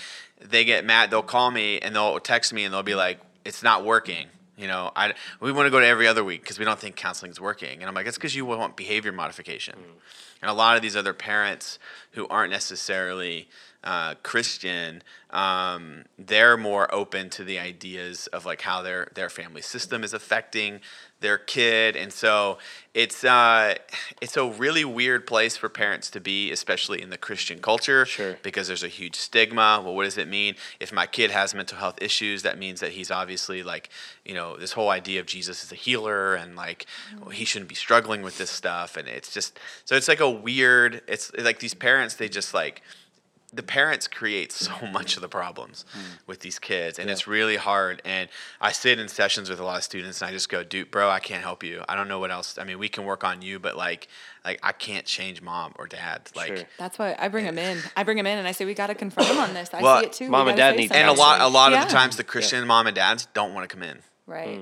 Speaker 3: they get mad. They'll call me and they'll text me and they'll be like, it's not working. You know, I we want to go to every other week because we don't think counseling is working. And I'm like, it's because you want behavior modification. Mm. And a lot of these other parents who aren't necessarily uh, Christian, um, they're more open to the ideas of like how their their family system is affecting their kid, and so it's uh, it's a really weird place for parents to be, especially in the Christian culture,
Speaker 1: sure.
Speaker 3: because there's a huge stigma. Well, what does it mean if my kid has mental health issues? That means that he's obviously like you know this whole idea of Jesus as a healer, and like well, he shouldn't be struggling with this stuff, and it's just so it's like a weird. It's like these parents they just like the parents create so much of the problems
Speaker 1: Hmm.
Speaker 3: with these kids and it's really hard and i sit in sessions with a lot of students and i just go dude bro i can't help you i don't know what else i mean we can work on you but like like i can't change mom or dad like
Speaker 1: Sure.
Speaker 4: That's why I bring them in. I bring them in and I say we got to confront them on this. I
Speaker 3: Well,
Speaker 4: see it too. We
Speaker 1: mom and dad need
Speaker 3: and a lot a lot of the times the christian mom and dads don't want to come in
Speaker 4: Right.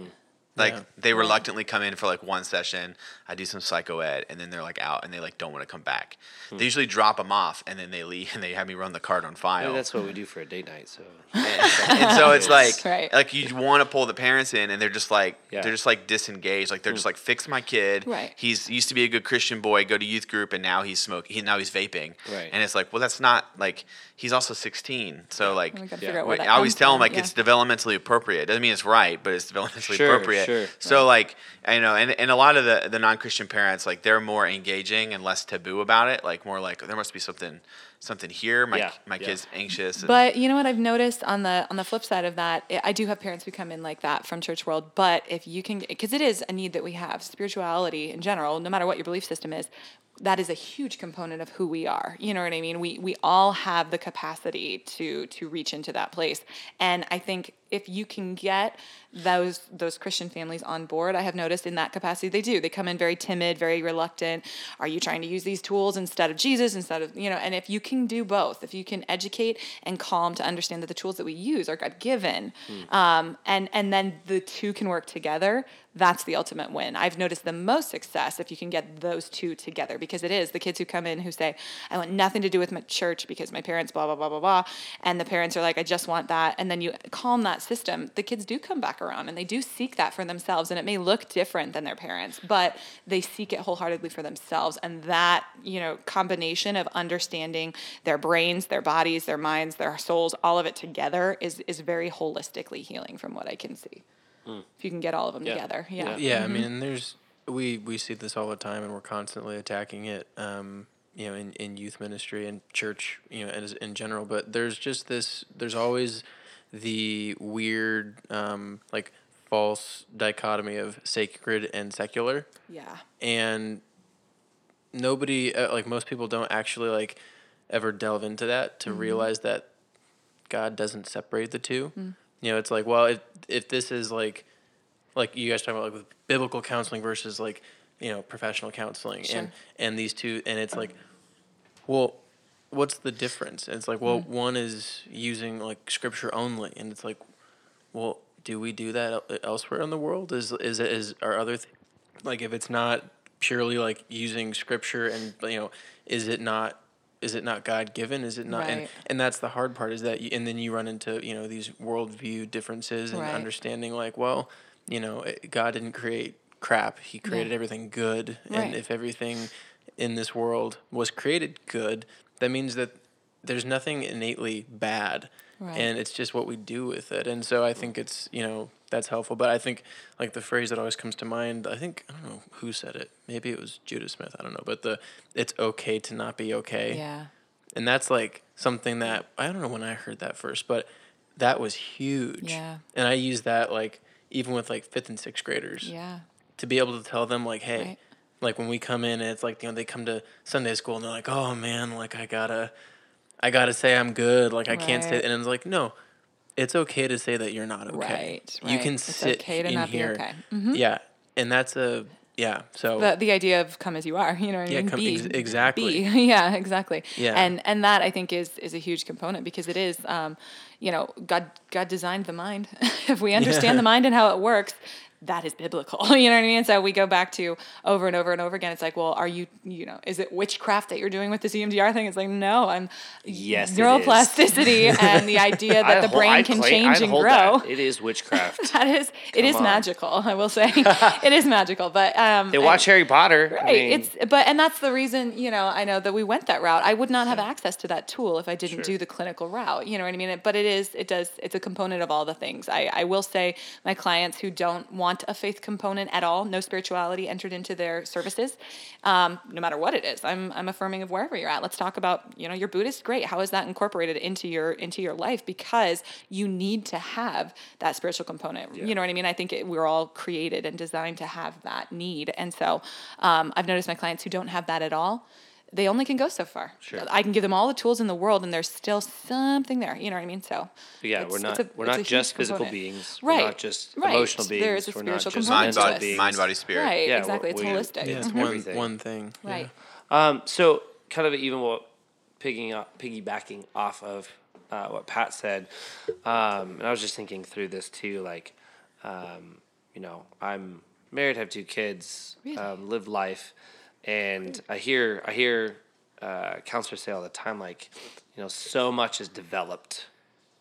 Speaker 3: Like
Speaker 2: Yeah.
Speaker 3: they reluctantly come in for like one session i do some psycho ed and then they're like out and they like don't want to come back
Speaker 1: Hmm.
Speaker 3: they usually drop them off and then they leave and they have me run the card on file
Speaker 1: Maybe that's what we do for a date night. So
Speaker 3: and so it's like
Speaker 4: Right.
Speaker 3: like you want to pull the parents in and they're just like
Speaker 1: Yeah.
Speaker 3: they're just like disengaged like they're just like fix my kid
Speaker 4: Right.
Speaker 3: he's used to be a good christian boy go to youth group and now he's smoking he now he's vaping
Speaker 1: Right.
Speaker 3: and it's like well that's not like he's also 16 so like
Speaker 4: And we gotta
Speaker 1: Yeah.
Speaker 4: figure out
Speaker 3: Wait,
Speaker 4: where that
Speaker 3: I always tell
Speaker 4: him
Speaker 3: like
Speaker 4: Yeah.
Speaker 3: it's developmentally appropriate. Doesn't mean it's right, but it's developmentally
Speaker 1: Sure,
Speaker 3: appropriate.
Speaker 1: Sure.
Speaker 3: So like I know, and, and a lot of the, the non Christian parents like they're more engaging and less taboo about it. Like more like there must be something something here. My
Speaker 1: Yeah,
Speaker 3: my
Speaker 1: yeah.
Speaker 3: kid's anxious. and-
Speaker 4: But you know what I've noticed on the on the flip side of that, I- I do have parents who come in like that from church world. But if you can, because it is a need that we have, spirituality in general, no matter what your belief system is, that is a huge component of who we are. You know what I mean? We we all have the capacity to to reach into that place, and I think if you can get those those Christian families on board, I have noticed in that capacity they do. They come in very timid, very reluctant. Are you trying to use these tools instead of Jesus, instead of you know? And if you can do both, if you can educate and calm to understand that the tools that we use are God given, um, and and then the two can work together, that's the ultimate win. I've noticed the most success if you can get those two together because it is the kids who come in who say, I want nothing to do with my church because my parents blah blah blah blah blah, and the parents are like, I just want that, and then you calm that system. The kids do come back around and they do seek that for themselves, and it may look different than their parents, but they seek it wholeheartedly for themselves, and that you know combination of understanding their brains, their bodies, their minds, their souls, all of it together is is very holistically healing from what I can see. If you can get all of them
Speaker 1: Yeah.
Speaker 4: together, yeah.
Speaker 1: Yeah.
Speaker 2: Yeah, I mean, and there's we we see this all the time, and we're constantly attacking it. Um, you know, in, in youth ministry and church, you know, as in general. But there's just this. There's always the weird, um, like false dichotomy of sacred and secular,
Speaker 4: yeah.
Speaker 2: and nobody, uh, like most people, don't actually like ever delve into that to realize that God doesn't separate the two. You know, it's like, well, if if this is like, like you guys talking about like with biblical counseling versus like, you know, professional counseling, and
Speaker 4: Sure.
Speaker 2: and these two, and it's like, well, what's the difference? And it's like, well, mm-hmm. one is using like scripture only, and it's like, well, do we do that elsewhere in the world? Is is it is are other th- like if it's not purely like using scripture and you know, is it not is it not God given? Is it not? And
Speaker 4: Right.
Speaker 2: and that's the hard part is that you, and then you run into you know these worldview differences and
Speaker 4: Right.
Speaker 2: understanding like well, you know, it- God didn't create crap. He created
Speaker 4: Yeah.
Speaker 2: everything good,
Speaker 4: Right.
Speaker 2: and if everything in this world was created good, that means that there's nothing innately bad.
Speaker 4: Right.
Speaker 2: And it's just what we do with it. And so I think it's, you know, that's helpful. But I think like the phrase that always comes to mind, I think I don't know who said it. Maybe it was Judah Smith, I don't know, but the it's okay to not be okay.
Speaker 4: Yeah.
Speaker 2: And that's like something that I don't know when I heard that first, but that was huge.
Speaker 4: Yeah.
Speaker 2: And I use that like even with like fifth and sixth graders
Speaker 4: Yeah.
Speaker 2: to be able to tell them like, hey,
Speaker 4: Right.
Speaker 2: like when we come in and it's like you know they come to Sunday school and they're like, oh man, like I gotta, I gotta say I'm good, like I can't say,
Speaker 4: Right.
Speaker 2: and it's like no, it's okay to say that you're not okay.
Speaker 4: Right,
Speaker 2: You
Speaker 4: right.
Speaker 2: can
Speaker 4: It's
Speaker 2: sit
Speaker 4: okay to
Speaker 2: in
Speaker 4: not be okay. Mm-hmm.
Speaker 2: Yeah, and that's a yeah. So
Speaker 4: the the idea of come as you are you know what I mean
Speaker 2: come-
Speaker 4: be
Speaker 2: ex- exactly.
Speaker 4: be. yeah exactly
Speaker 2: Yeah.
Speaker 4: and and that I think is is a huge component because it is um you know God God designed the mind if we understand
Speaker 2: Yeah.
Speaker 4: the mind and how it works that is biblical you know what I mean so we go back to over and over and over again it's like well are you you know is it witchcraft that you're doing with this EMDR thing it's like no I'm
Speaker 1: Yes,
Speaker 4: neuroplasticity and the idea that the brain
Speaker 1: I'd
Speaker 4: can
Speaker 1: claim-
Speaker 4: change
Speaker 1: I'd
Speaker 4: and grow
Speaker 1: that. It is witchcraft.
Speaker 4: that is it is
Speaker 1: on.
Speaker 4: magical I will say it is magical but um
Speaker 1: they
Speaker 4: I-
Speaker 1: watch Harry Potter.
Speaker 4: Right.
Speaker 1: I mean,
Speaker 4: it's but and that's the reason, you know, I know that we went that route. I would not have access to that tool if I didn't
Speaker 1: Sure.
Speaker 4: do the clinical route. You know what I mean? But it is it does it's a component of all the things. I, I will say my clients who don't want a faith component at all, no spirituality entered into their services, um, no matter what it is. I'm I'm affirming of wherever you're at. Let's talk about, you know, you're Buddhist, great. How is that incorporated into your into your life? Because you need to have that spiritual component. You know what I mean? I think it, we're all created and designed to have that need. And so um, I've noticed my clients who don't have that at all, they only can go so far.
Speaker 1: Sure.
Speaker 4: I can give them all the tools in the world, and there's still something there. You know what I mean? So
Speaker 1: Yeah,
Speaker 4: it's-
Speaker 1: we're
Speaker 4: it's
Speaker 1: not
Speaker 4: a-
Speaker 1: we're not just physical
Speaker 4: component.
Speaker 1: beings.
Speaker 4: Right.
Speaker 1: We're not just
Speaker 4: Right.
Speaker 1: emotional beings.
Speaker 4: There is a
Speaker 1: we're not
Speaker 4: spiritual
Speaker 1: just
Speaker 4: component
Speaker 3: Mind,
Speaker 4: to
Speaker 1: mental
Speaker 3: body,
Speaker 4: this.
Speaker 3: mind, body, spirit.
Speaker 4: Right,
Speaker 1: Yeah,
Speaker 4: exactly. It's
Speaker 1: we're-
Speaker 4: holistic.
Speaker 2: Yeah, it's one one thing. yeah.
Speaker 4: Right.
Speaker 1: Um, so kind of even what picking up, piggybacking off of uh, what Pat said, um, and I was just thinking through this too. Like, um, you know, I'm married, have two kids,
Speaker 4: Really?
Speaker 1: um, live life, and I hear I hear uh, counselors say all the time, like, you know, so much is developed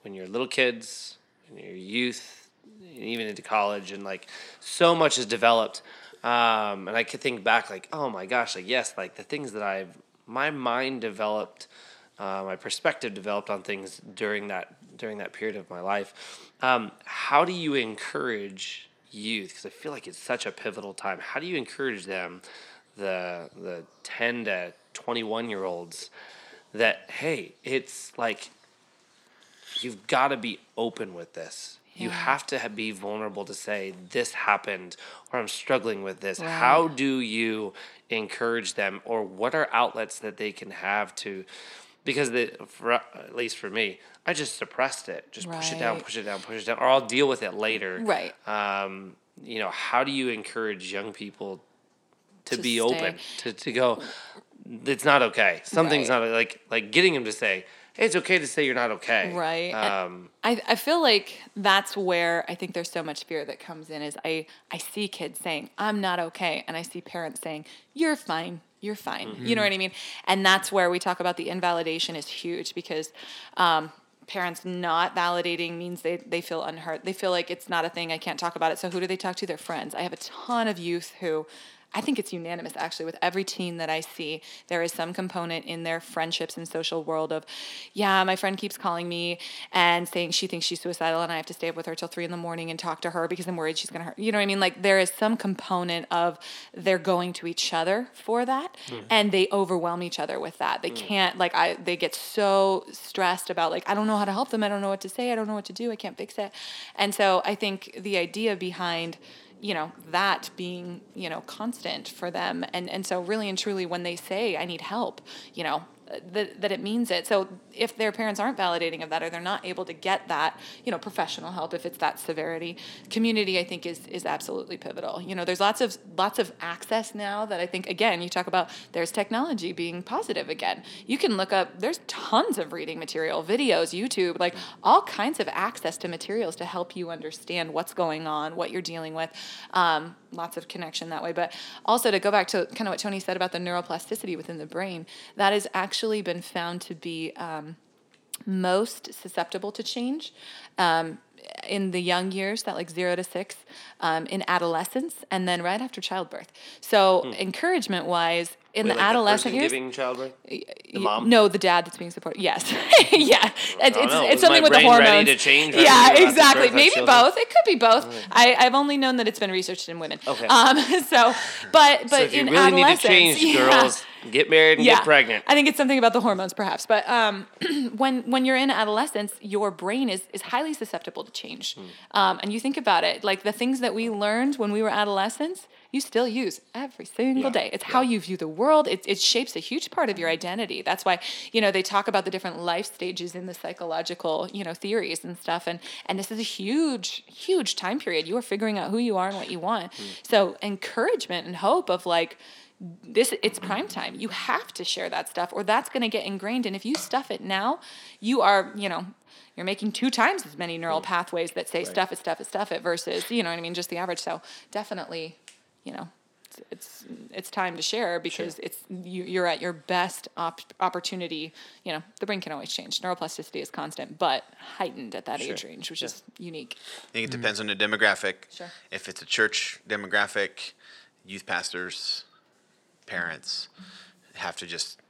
Speaker 1: when you're little kids, when you're youth, even into college, and like so much is developed. Um, and I could think back, like, oh my gosh, like yes, like the things that I've, my mind developed, uh, my perspective developed on things during that during that period of my life. Um, how do you encourage youth? Because I feel like it's such a pivotal time. How do you encourage them, the the ten to twenty one year olds, that hey, it's like you've got to be open with this. You have to be vulnerable to say this happened or I'm struggling with this.
Speaker 4: Right.
Speaker 1: How do you encourage them or what are outlets that they can have to because the for, at least for me, I just suppressed it. Just push it down, push it down, push it down or I'll deal with it later.
Speaker 4: Right.
Speaker 1: Um, you know, how do you encourage young people to,
Speaker 4: To
Speaker 1: be
Speaker 4: stay.
Speaker 1: open to, to go it's not okay. Something's
Speaker 4: Right.
Speaker 1: not like like getting them to say, "Hey, it's okay to say you're not okay."
Speaker 4: Right.
Speaker 1: Um,
Speaker 4: I, I feel like that's where I think there's so much fear that comes in is I, I see kids saying, I'm not okay. And I see parents saying, You're fine. You're fine. You know what I mean? And that's where we talk about the invalidation is huge because um, parents not validating means they, they feel unheard. They feel like it's not a thing. I can't talk about it. So who do they talk to? Their friends. I have a ton of youth who I think it's unanimous actually with every teen that I see. There is some component in their friendships and social world of, yeah, my friend keeps calling me and saying she thinks she's suicidal and I have to stay up with her till three in the morning and talk to her because I'm worried she's gonna hurt. You know what I mean? Like there is some component of they're going to each other for that mm-hmm. and they overwhelm each other with that. They mm. can't like I they get so stressed about like I don't know how to help them. I don't know what to say. I don't know what to do. I can't fix it. And so I think the idea behind you know that being you know constant for them. And and so really and truly when they say i need help you know that, that it means it. So if their parents aren't validating of that or they're not able to get that you know professional help if it's that severity community i think is is absolutely pivotal. You know there's lots of lots of access now that i think again you talk about there's technology being positive again. You can look up there's tons of reading material videos youtube like all kinds of access to materials to help you understand what's going on what you're dealing with. Um, lots of connection that way. But also to go back to kind of what tony said about the neuroplasticity within the brain that has actually been found to be um, most susceptible to change. Um, in the young years, that like zero to six, um, in adolescence, and then right after childbirth. So encouragement wise, in
Speaker 1: Hmm. wait,
Speaker 4: the
Speaker 1: like
Speaker 4: adolescent
Speaker 1: person
Speaker 4: years,
Speaker 1: giving childbirth. The
Speaker 4: y-
Speaker 1: mom?
Speaker 4: No, the dad that's being supported. Yes, yeah. It's, it's, it's something with the hormones.
Speaker 1: to change right
Speaker 4: yeah,
Speaker 1: when you're about to
Speaker 4: exactly. Maybe both. It could be both. I, I've only known that it's been researched in women.
Speaker 1: Okay.
Speaker 4: Um. So, but but
Speaker 1: so if you
Speaker 4: in
Speaker 1: really need to
Speaker 4: adolescence,
Speaker 1: change,
Speaker 4: yeah.
Speaker 1: girls, get married and get pregnant.
Speaker 4: I think it's something about the hormones, perhaps. But um, when when you're in adolescence, your brain is is highly susceptible to change.
Speaker 1: Hmm.
Speaker 4: Um, and you think about it, like the things that we learned when we were adolescents, you still use every single
Speaker 1: Yeah,
Speaker 4: day. It's how you view the world. It it shapes a huge part of your identity. That's why you know they talk about the different life stages in the psychological you know theories and stuff. And and this is a huge huge time period. You are figuring out who you are and what you want.
Speaker 1: Hmm.
Speaker 4: So encouragement and hope of like this it's prime time. You have to share that stuff or that's going to get ingrained. And if you stuff it now you are you know you're making two times as many neural pathways that say stuff it stuff it stuff it versus you know what i mean just the average. So definitely you know it's it's, it's time to share because it's you, you're at your best op- opportunity. You know the brain can always change. Neuroplasticity is constant but heightened at that age range which is unique.
Speaker 3: I think it mm-hmm. depends on the demographic.
Speaker 4: Sure.
Speaker 3: If it's a church demographic, youth pastors, parents have to just,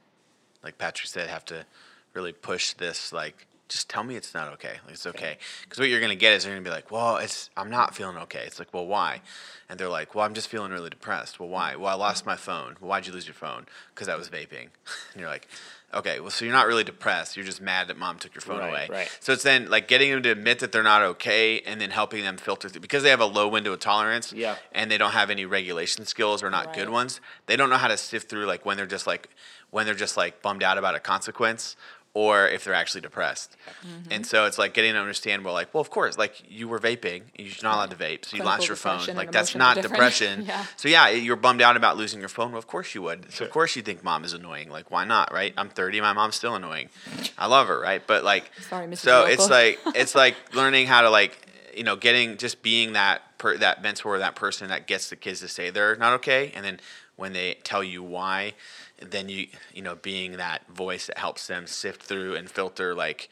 Speaker 3: like Patrick said, have to really push this. Like, just tell me it's not okay. Like, it's okay. Because what you're gonna get is they're gonna be like, well, it's I'm not feeling okay. It's like, well, why? And they're like, well, I'm just feeling really depressed. Well, why? Well, I lost my phone. Well, why'd you lose your phone? Because I was vaping. and you're like, okay, well, so you're not really depressed. You're just mad that mom took your phone
Speaker 1: Right,
Speaker 3: away.
Speaker 1: right.
Speaker 3: So it's then like getting them to admit that they're not okay, and then helping them filter through because they have a low window of tolerance.
Speaker 1: Yeah.
Speaker 3: And they don't have any regulation skills or not good ones. They don't know how to sift through like when they're just like when they're just like bummed out about a consequence or if they're actually depressed.
Speaker 4: Mm-hmm.
Speaker 3: And so it's like getting to understand well like well of course like you were vaping you're not allowed to vape so you
Speaker 4: Clinical
Speaker 3: lost your phone like that's not
Speaker 4: different.
Speaker 3: depression.
Speaker 4: Yeah.
Speaker 3: So yeah you're bummed out about losing your phone well of course you would. So of course you think mom is annoying like why not right? I'm 30 my mom's still annoying. I love her right but like
Speaker 4: Sorry, Mrs.
Speaker 3: so it's like it's like learning how to like you know getting just being that per, that mentor that person that gets the kids to say they're not okay and then when they tell you why then you you know being that voice that helps them sift through and filter like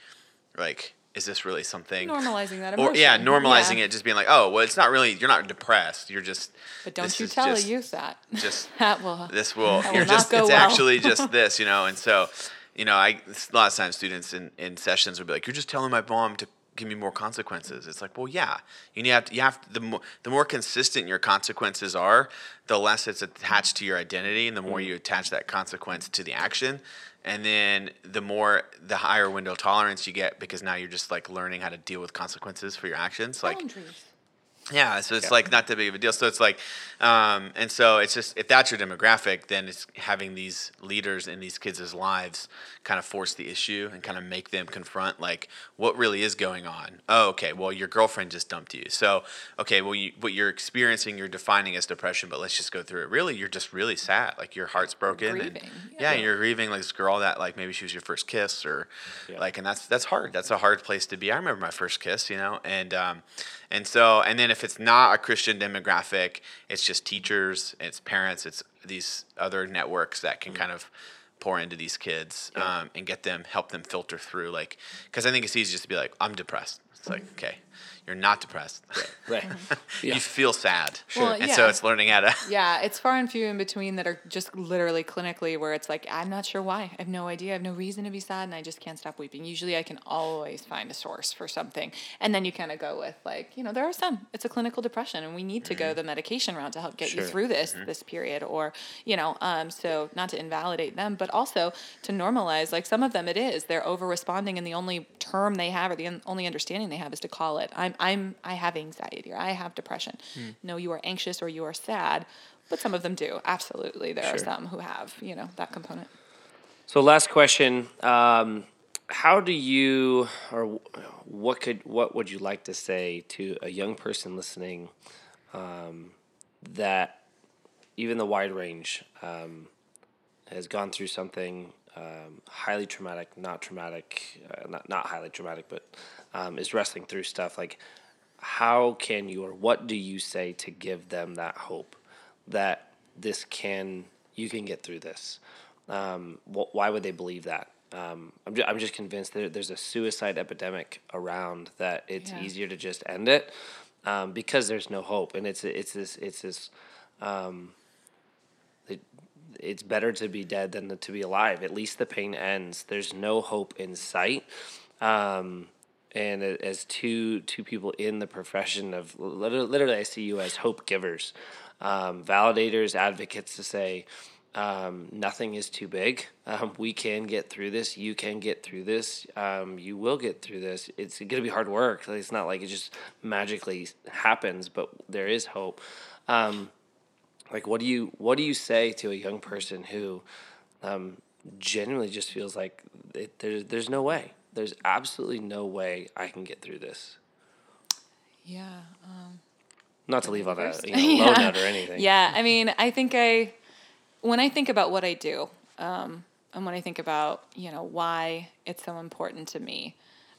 Speaker 3: like is this really something
Speaker 4: Normalizing that
Speaker 3: or yeah normalizing
Speaker 4: Yeah.
Speaker 3: it just being like oh well it's not really you're not depressed you're just
Speaker 4: But don't you tell
Speaker 3: just-
Speaker 4: a youth that.
Speaker 3: just
Speaker 4: that will.
Speaker 3: this will
Speaker 4: That
Speaker 3: you're
Speaker 4: will
Speaker 3: just it's
Speaker 4: well.
Speaker 3: actually just this you know and so you know i a lot of times students in, in sessions would be like you're just telling my mom to give me more consequences it's like well yeah you need to have, to, you have the more the more consistent your consequences are the less it's attached to your identity and the more you attach that consequence to the action and then the more the higher window of tolerance you get because now you're just like learning how to deal with consequences for your actions like
Speaker 4: Boundaries.
Speaker 3: yeah, so it's like not that big of a deal. So it's like, um, and so it's just if that's your demographic, then it's having these leaders in these kids' lives kind of force the issue and kind of make them confront like what really is going on. Oh, okay, well your girlfriend just dumped you. So okay, well you, what you're experiencing, you're defining as depression, but let's just go through it. Really, you're just really sad. Like your heart's broken, and yeah,
Speaker 4: yeah.
Speaker 3: you're grieving like this girl that like maybe she was your first kiss or
Speaker 1: Yeah.
Speaker 3: like, and that's that's hard. That's a hard place to be. I remember my first kiss, you know, and um, and so and then if it's not a Christian demographic, it's just teachers, it's parents, it's these other networks that can kind of pour into these kids um, and get them help them filter through like because I think it's easy just to be like I'm depressed. It's like okay, you're not depressed.
Speaker 1: Right.
Speaker 3: you
Speaker 1: Yeah.
Speaker 3: feel sad.
Speaker 4: Well,
Speaker 3: And so it's learning how to
Speaker 4: Yeah, it's far and few in between that are just literally clinically where it's like, I'm not sure why. I have no idea. I have no reason to be sad and I just can't stop weeping. Usually I can always find a source for something. And then you kind of go with like, you know, there are some. It's a clinical depression and we need to go the medication route to help get
Speaker 1: Sure.
Speaker 4: you through this this period or, you know, um so not to invalidate them, but also to normalize like some of them it is. They're over responding and the only term they have or the un- only understanding they have is to call it. I'm I'm I have anxiety or I have depression. No, you are anxious or you are sad. But some of them do. Absolutely. There are some who have, you know, that component.
Speaker 1: So last question: um, How do you, or what could, what would you like to say to a young person listening um, that even the wide range um, has gone through something um, highly traumatic, not traumatic, uh, not not highly traumatic, but um, is wrestling through stuff like. How can you, or what do you say to give them that hope that this can, you can get through this? um, wh- why would they believe that? Um, I'm, ju- I'm just convinced that there's a suicide epidemic around that it's
Speaker 4: Yeah.
Speaker 1: easier to just end it um, because there's no hope, and it's it's this it's this um, it, it's better to be dead than to be alive. At least the pain ends. There's no hope in sight. Um, and as two two people in the profession of literally, I see you as hope givers, um, validators, advocates to say um, nothing is too big. Um, we can get through this. You can get through this. Um, you will get through this. It's going to be hard work. It's not like it just magically happens, but there is hope. Um, like, what do you what do you say to a young person who um, genuinely just feels like it, there's there's no way. There's absolutely no way I can get through this.
Speaker 4: Yeah.
Speaker 1: Not to leave on
Speaker 4: that
Speaker 1: you know, low note or anything.
Speaker 4: Yeah, I mean, I think I, when I think about what I do, um, and when I think about you know why it's so important to me,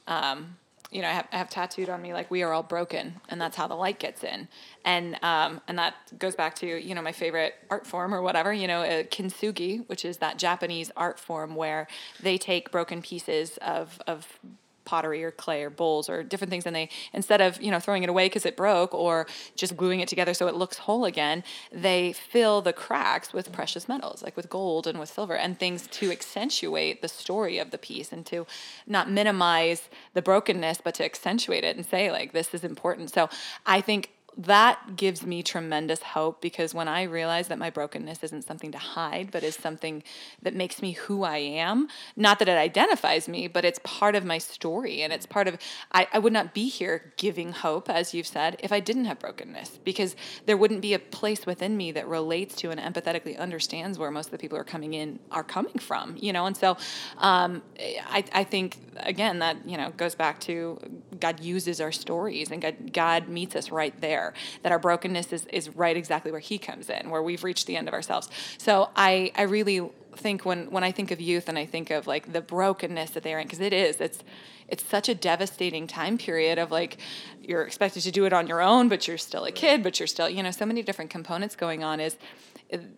Speaker 4: um, you know, I have, I have tattooed on me like we are all broken, and that's how the light gets in, and um, and that goes back to you know my favorite art form or whatever, you know, uh, kintsugi, which is that Japanese art form where they take broken pieces of of pottery or clay or bowls or different things and they instead of you know throwing it away because it broke or just gluing it together so it looks whole again they fill the cracks with precious metals like with gold and with silver and things to accentuate the story of the piece and to not minimize the brokenness but to accentuate it and say like this is important. So i think that gives me tremendous hope because when I realize that my brokenness isn't something to hide, but is something that makes me who I am, not that it identifies me, but it's part of my story and it's part of, I, I would not be here giving hope, as you've said, if I didn't have brokenness because there wouldn't be a place within me that relates to and empathetically understands where most of the people are coming in are coming from, you know? And so um, I, I think, again, that, you know, goes back to God uses our stories and God, God meets us right there that our brokenness is, is right exactly where he comes in where we've reached the end of ourselves. So i i really think when when i think of youth and i think of like the brokenness that they're in because it is it's it's such a devastating time period of like you're expected to do it on your own but you're still a kid but you're still you know so many different components going on is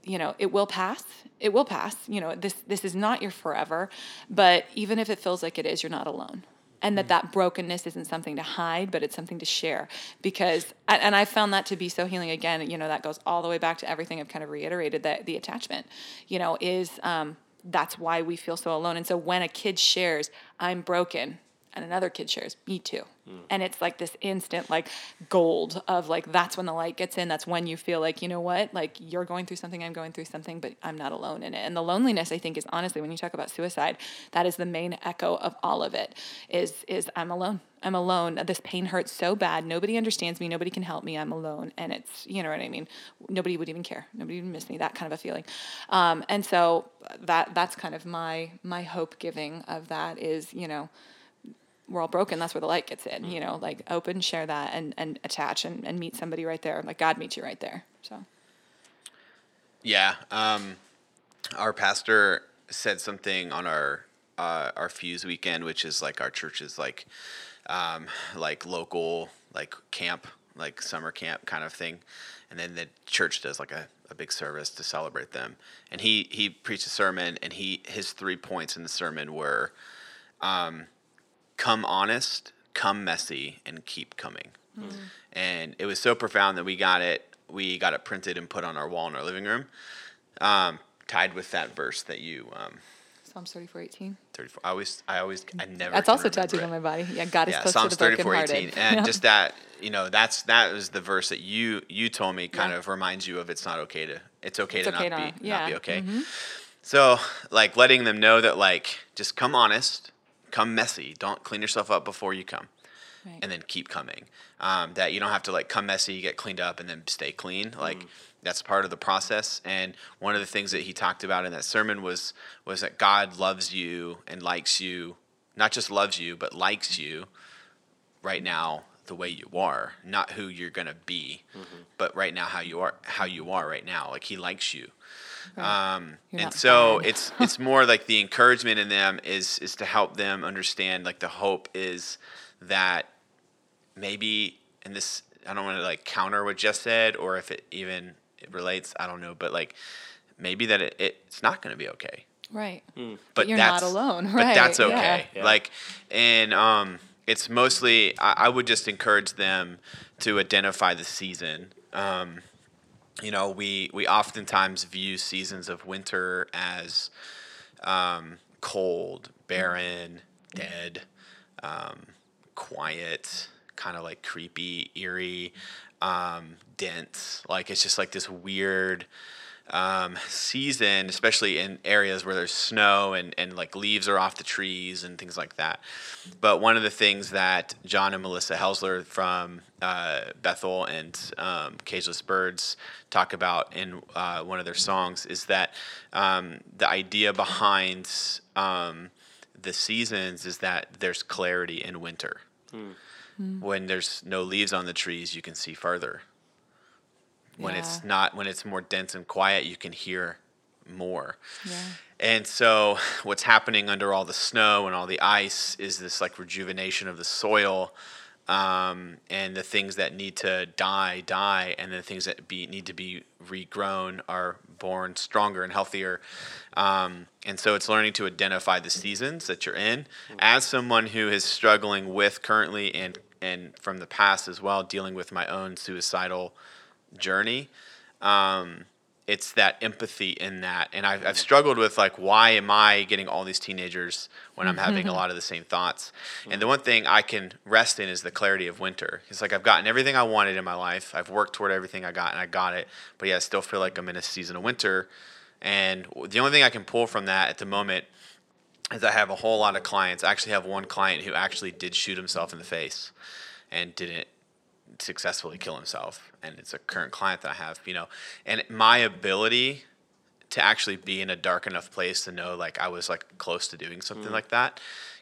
Speaker 4: you know it will pass. It will pass. You know this this is not your forever but even if it feels like it is you're not alone and that that brokenness isn't something to hide but it's something to share. Because and i found that to be so healing again you know that goes all the way back to everything i've kind of reiterated that the attachment you know is um, that's why we feel so alone. And so when a kid shares i'm broken and another kid shares me too. Mm. and it's like this instant like gold of like that's when the light gets in. That's when you feel like you know what? Like you're going through something i'm going through something but i'm not alone in it. And the loneliness i think is honestly when you talk about suicide that is the main echo of all of it is is i'm alone. I'm alone. This pain hurts so bad. Nobody understands me. Nobody can help me. I'm alone. And it's you know what i mean? Nobody would even care. Nobody would miss me that kind of a feeling. Um, and so that that's kind of my my hope giving of that is you know we're all broken that's where the light gets in you know like open share that and and attach and, and meet somebody right there. Like god meets you right there so.
Speaker 3: Yeah um our pastor said something on our uh, our fuse weekend which is like our church's like um like local like camp like summer camp kind of thing. And then the church does like a, a big service to celebrate them. And he he preached a sermon and he his three points in the sermon were um come honest, come messy, and keep coming. Mm. And it was so profound that we got it. We got it printed and put on our wall in our living room, um, tied with that verse that you. Um,
Speaker 4: Psalms thirty four eighteen.
Speaker 3: Thirty four. I always, I always, I never.
Speaker 4: That's also tattooed it. on my body. Yeah, God is yeah, close
Speaker 3: Psalms
Speaker 4: to the
Speaker 3: thirty four eighteen, and just that, you know, that's that was the verse that you you told me kind yeah. of reminds you of it's not okay to it's okay it's to okay not to, be yeah. not be okay. Mm-hmm. So like letting them know that like just come honest, come messy. Don't clean yourself up before you come. Right. And then keep coming. Um, that you don't have to like come messy, get cleaned up, and then stay clean. Like mm. that's part of the process. And one of the things that he talked about in that sermon was was that God loves you and likes you, not just loves you, but likes you right now the way you are, not who you're gonna be, mm-hmm. but right now how you are, how you are right now. Like he likes you. Um, and so bad. it's it's more like the encouragement in them is is to help them understand like the hope is that maybe and this I don't want to like counter what Jess said or if it even it relates I don't know but like maybe that it, it's not going to be okay.
Speaker 4: Right. Mm.
Speaker 3: But, but,
Speaker 4: you're
Speaker 3: not
Speaker 4: alone. Right.
Speaker 3: But that's okay. Yeah. Like and um it's mostly I, I, would just encourage them to identify the season. Um, you know, we we oftentimes view seasons of winter as um, cold, barren, dead, um, quiet, kind of like creepy, eerie, um, dense. Like it's just like this weird um, season, especially in areas where there's snow and, and like leaves are off the trees and things like that. But one of the things that John and Melissa Helser from uh, Bethel and um, Cageless Birds talk about in uh, one of their songs is that um, the idea behind um, the seasons is that there's clarity in winter. Mm. When there's no leaves on the trees, you can see further when yeah. it's not when it's more dense and quiet you can hear more yeah. and so what's happening under all the snow and all the ice is this like rejuvenation of the soil um, and the things that need to die die and the things that be need to be regrown are born stronger and healthier. Um, and so it's learning to identify the seasons that you're in. As someone who is struggling with currently and and from the past as well, dealing with my own suicidal journey. Um, it's that empathy in that. And I've, I've struggled with like why am i getting all these teenagers when i'm having a lot of the same thoughts? And the one thing i can rest in is the clarity of winter. It's like i've gotten everything i wanted in my life. I've worked toward everything i got and i got it. But yeah i still feel like i'm in a season of winter. And the only thing i can pull from that at the moment is i have a whole lot of clients. I actually have one client who actually did shoot himself in the face and didn't successfully kill himself and it's a current client that I have, you know, and my ability to actually be in a dark enough place to know like I was like close to doing something like that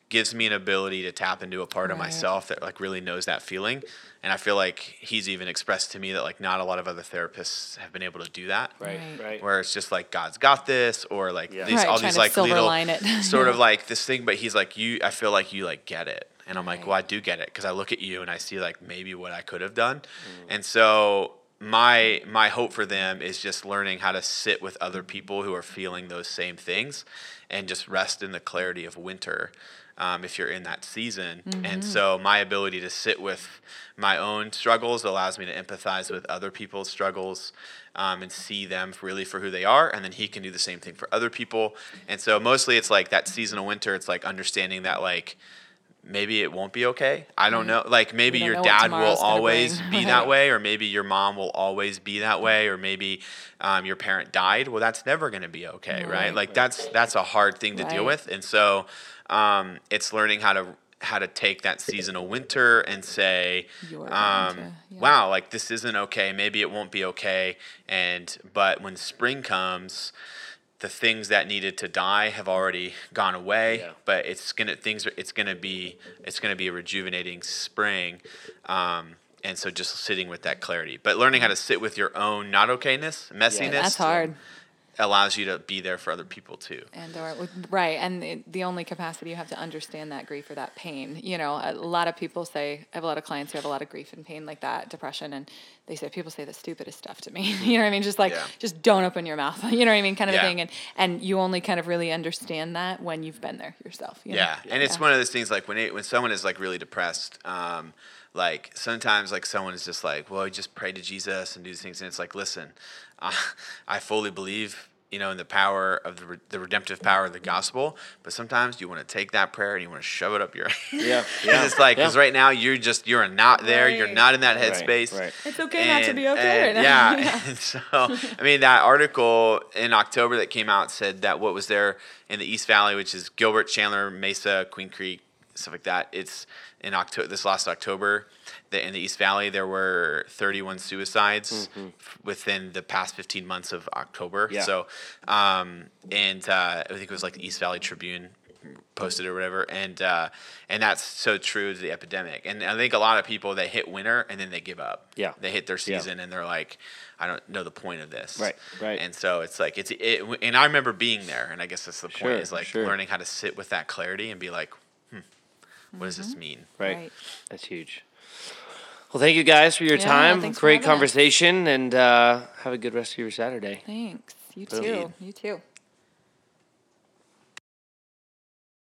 Speaker 3: gives me an ability to tap into a part of myself that like really knows that feeling and I feel like he's even expressed to me that like not a lot of other therapists have been able to do that
Speaker 6: Right,
Speaker 4: Right.
Speaker 6: right.
Speaker 3: where it's just like God's got this, or like
Speaker 6: Yeah.
Speaker 3: these
Speaker 4: Right,
Speaker 3: all these like
Speaker 4: silver
Speaker 3: little
Speaker 4: line it.
Speaker 3: sort of like this thing. But he's like, you, I feel like you like get it, and I'm like,
Speaker 4: Right.
Speaker 3: well, I do get it because I look at you and I see like maybe what I could have done,
Speaker 6: Mm.
Speaker 3: and so my my hope for them is just learning how to sit with other people who are feeling those same things, and just rest in the clarity of winter. Um, if you're in that season. And so my ability to sit with my own struggles allows me to empathize with other people's struggles um, and see them really for who they are. And then he can do the same thing for other people. And so mostly it's like that seasonal winter, it's like understanding that like maybe it won't be okay. I don't know. Like maybe your dad will always be that way, or maybe your mom will always be that way, or maybe um, your parent died. Well, that's never going to be okay, right?
Speaker 4: Right.
Speaker 3: Like that's that's a hard thing to deal with, and so um, it's learning how to how to take that seasonal winter and say, um,
Speaker 4: yeah.
Speaker 3: wow, like this isn't okay. Maybe it won't be okay. And but when spring comes, the things that needed to die have already gone away.
Speaker 6: Yeah.
Speaker 3: But it's gonna things it's gonna be it's gonna be a rejuvenating spring. Um, and so just sitting with that clarity, but learning how to sit with your own not okayness, messiness, Yeah,
Speaker 4: That's hard.
Speaker 3: Allows you to be there for other people too.
Speaker 4: And or right, and it, the only capacity you have to understand that grief or that pain. You know, a lot of people say I have a lot of clients who have a lot of grief and pain like that, depression, and they say people say the stupidest stuff to me. you know what I mean? Just like
Speaker 3: Yeah.
Speaker 4: just don't open your mouth. You know what I mean? Kind of
Speaker 3: Yeah.
Speaker 4: thing. And and you only kind of really understand that when you've been there yourself. you know?
Speaker 3: Yeah, and it's one of those things like when it, when someone is like really depressed, um, like sometimes like someone is just like, well, you just pray to Jesus and do these things, and it's like, listen, uh, I fully believe. You know, in the power of the, re- the redemptive power of the gospel, but sometimes you want to take that prayer and you want to shove it up your.
Speaker 6: Yeah, yeah,
Speaker 3: it's like, because
Speaker 6: yeah.
Speaker 3: right now you're just you're not there, you're not in that headspace.
Speaker 6: right.
Speaker 4: It's okay not to be okay
Speaker 3: and
Speaker 4: right now.
Speaker 3: Yeah. and so, I mean, that article in October that came out said that what was there in the East Valley, which is Gilbert, Chandler, Mesa, Queen Creek, stuff like that. It's in October, this last October, that in the East Valley, there were 31 suicides f- within the past 15 months of October.
Speaker 6: Yeah.
Speaker 3: So, um, and uh, I think it was like the East Valley Tribune posted or whatever and uh, and that's so true to the epidemic and i think a lot of people they hit winter and then they give up
Speaker 6: Yeah.
Speaker 3: they hit their
Speaker 6: Yeah.
Speaker 3: season and they're like i don't know the point of this
Speaker 6: Right, right.
Speaker 3: and so it's like it's it and i remember being there and i guess that's the point
Speaker 6: Sure,
Speaker 3: is like
Speaker 6: sure.
Speaker 3: learning how to sit with that clarity and be like what does this mean
Speaker 6: Right.
Speaker 4: Right.
Speaker 6: That's huge. Well, thank you guys for your
Speaker 4: Yeah,
Speaker 6: time.
Speaker 4: thanks for
Speaker 6: Great
Speaker 4: having us.
Speaker 6: conversation, and uh, have a good rest of your Saturday.
Speaker 4: Thanks. You
Speaker 6: Boom.
Speaker 4: too. You too.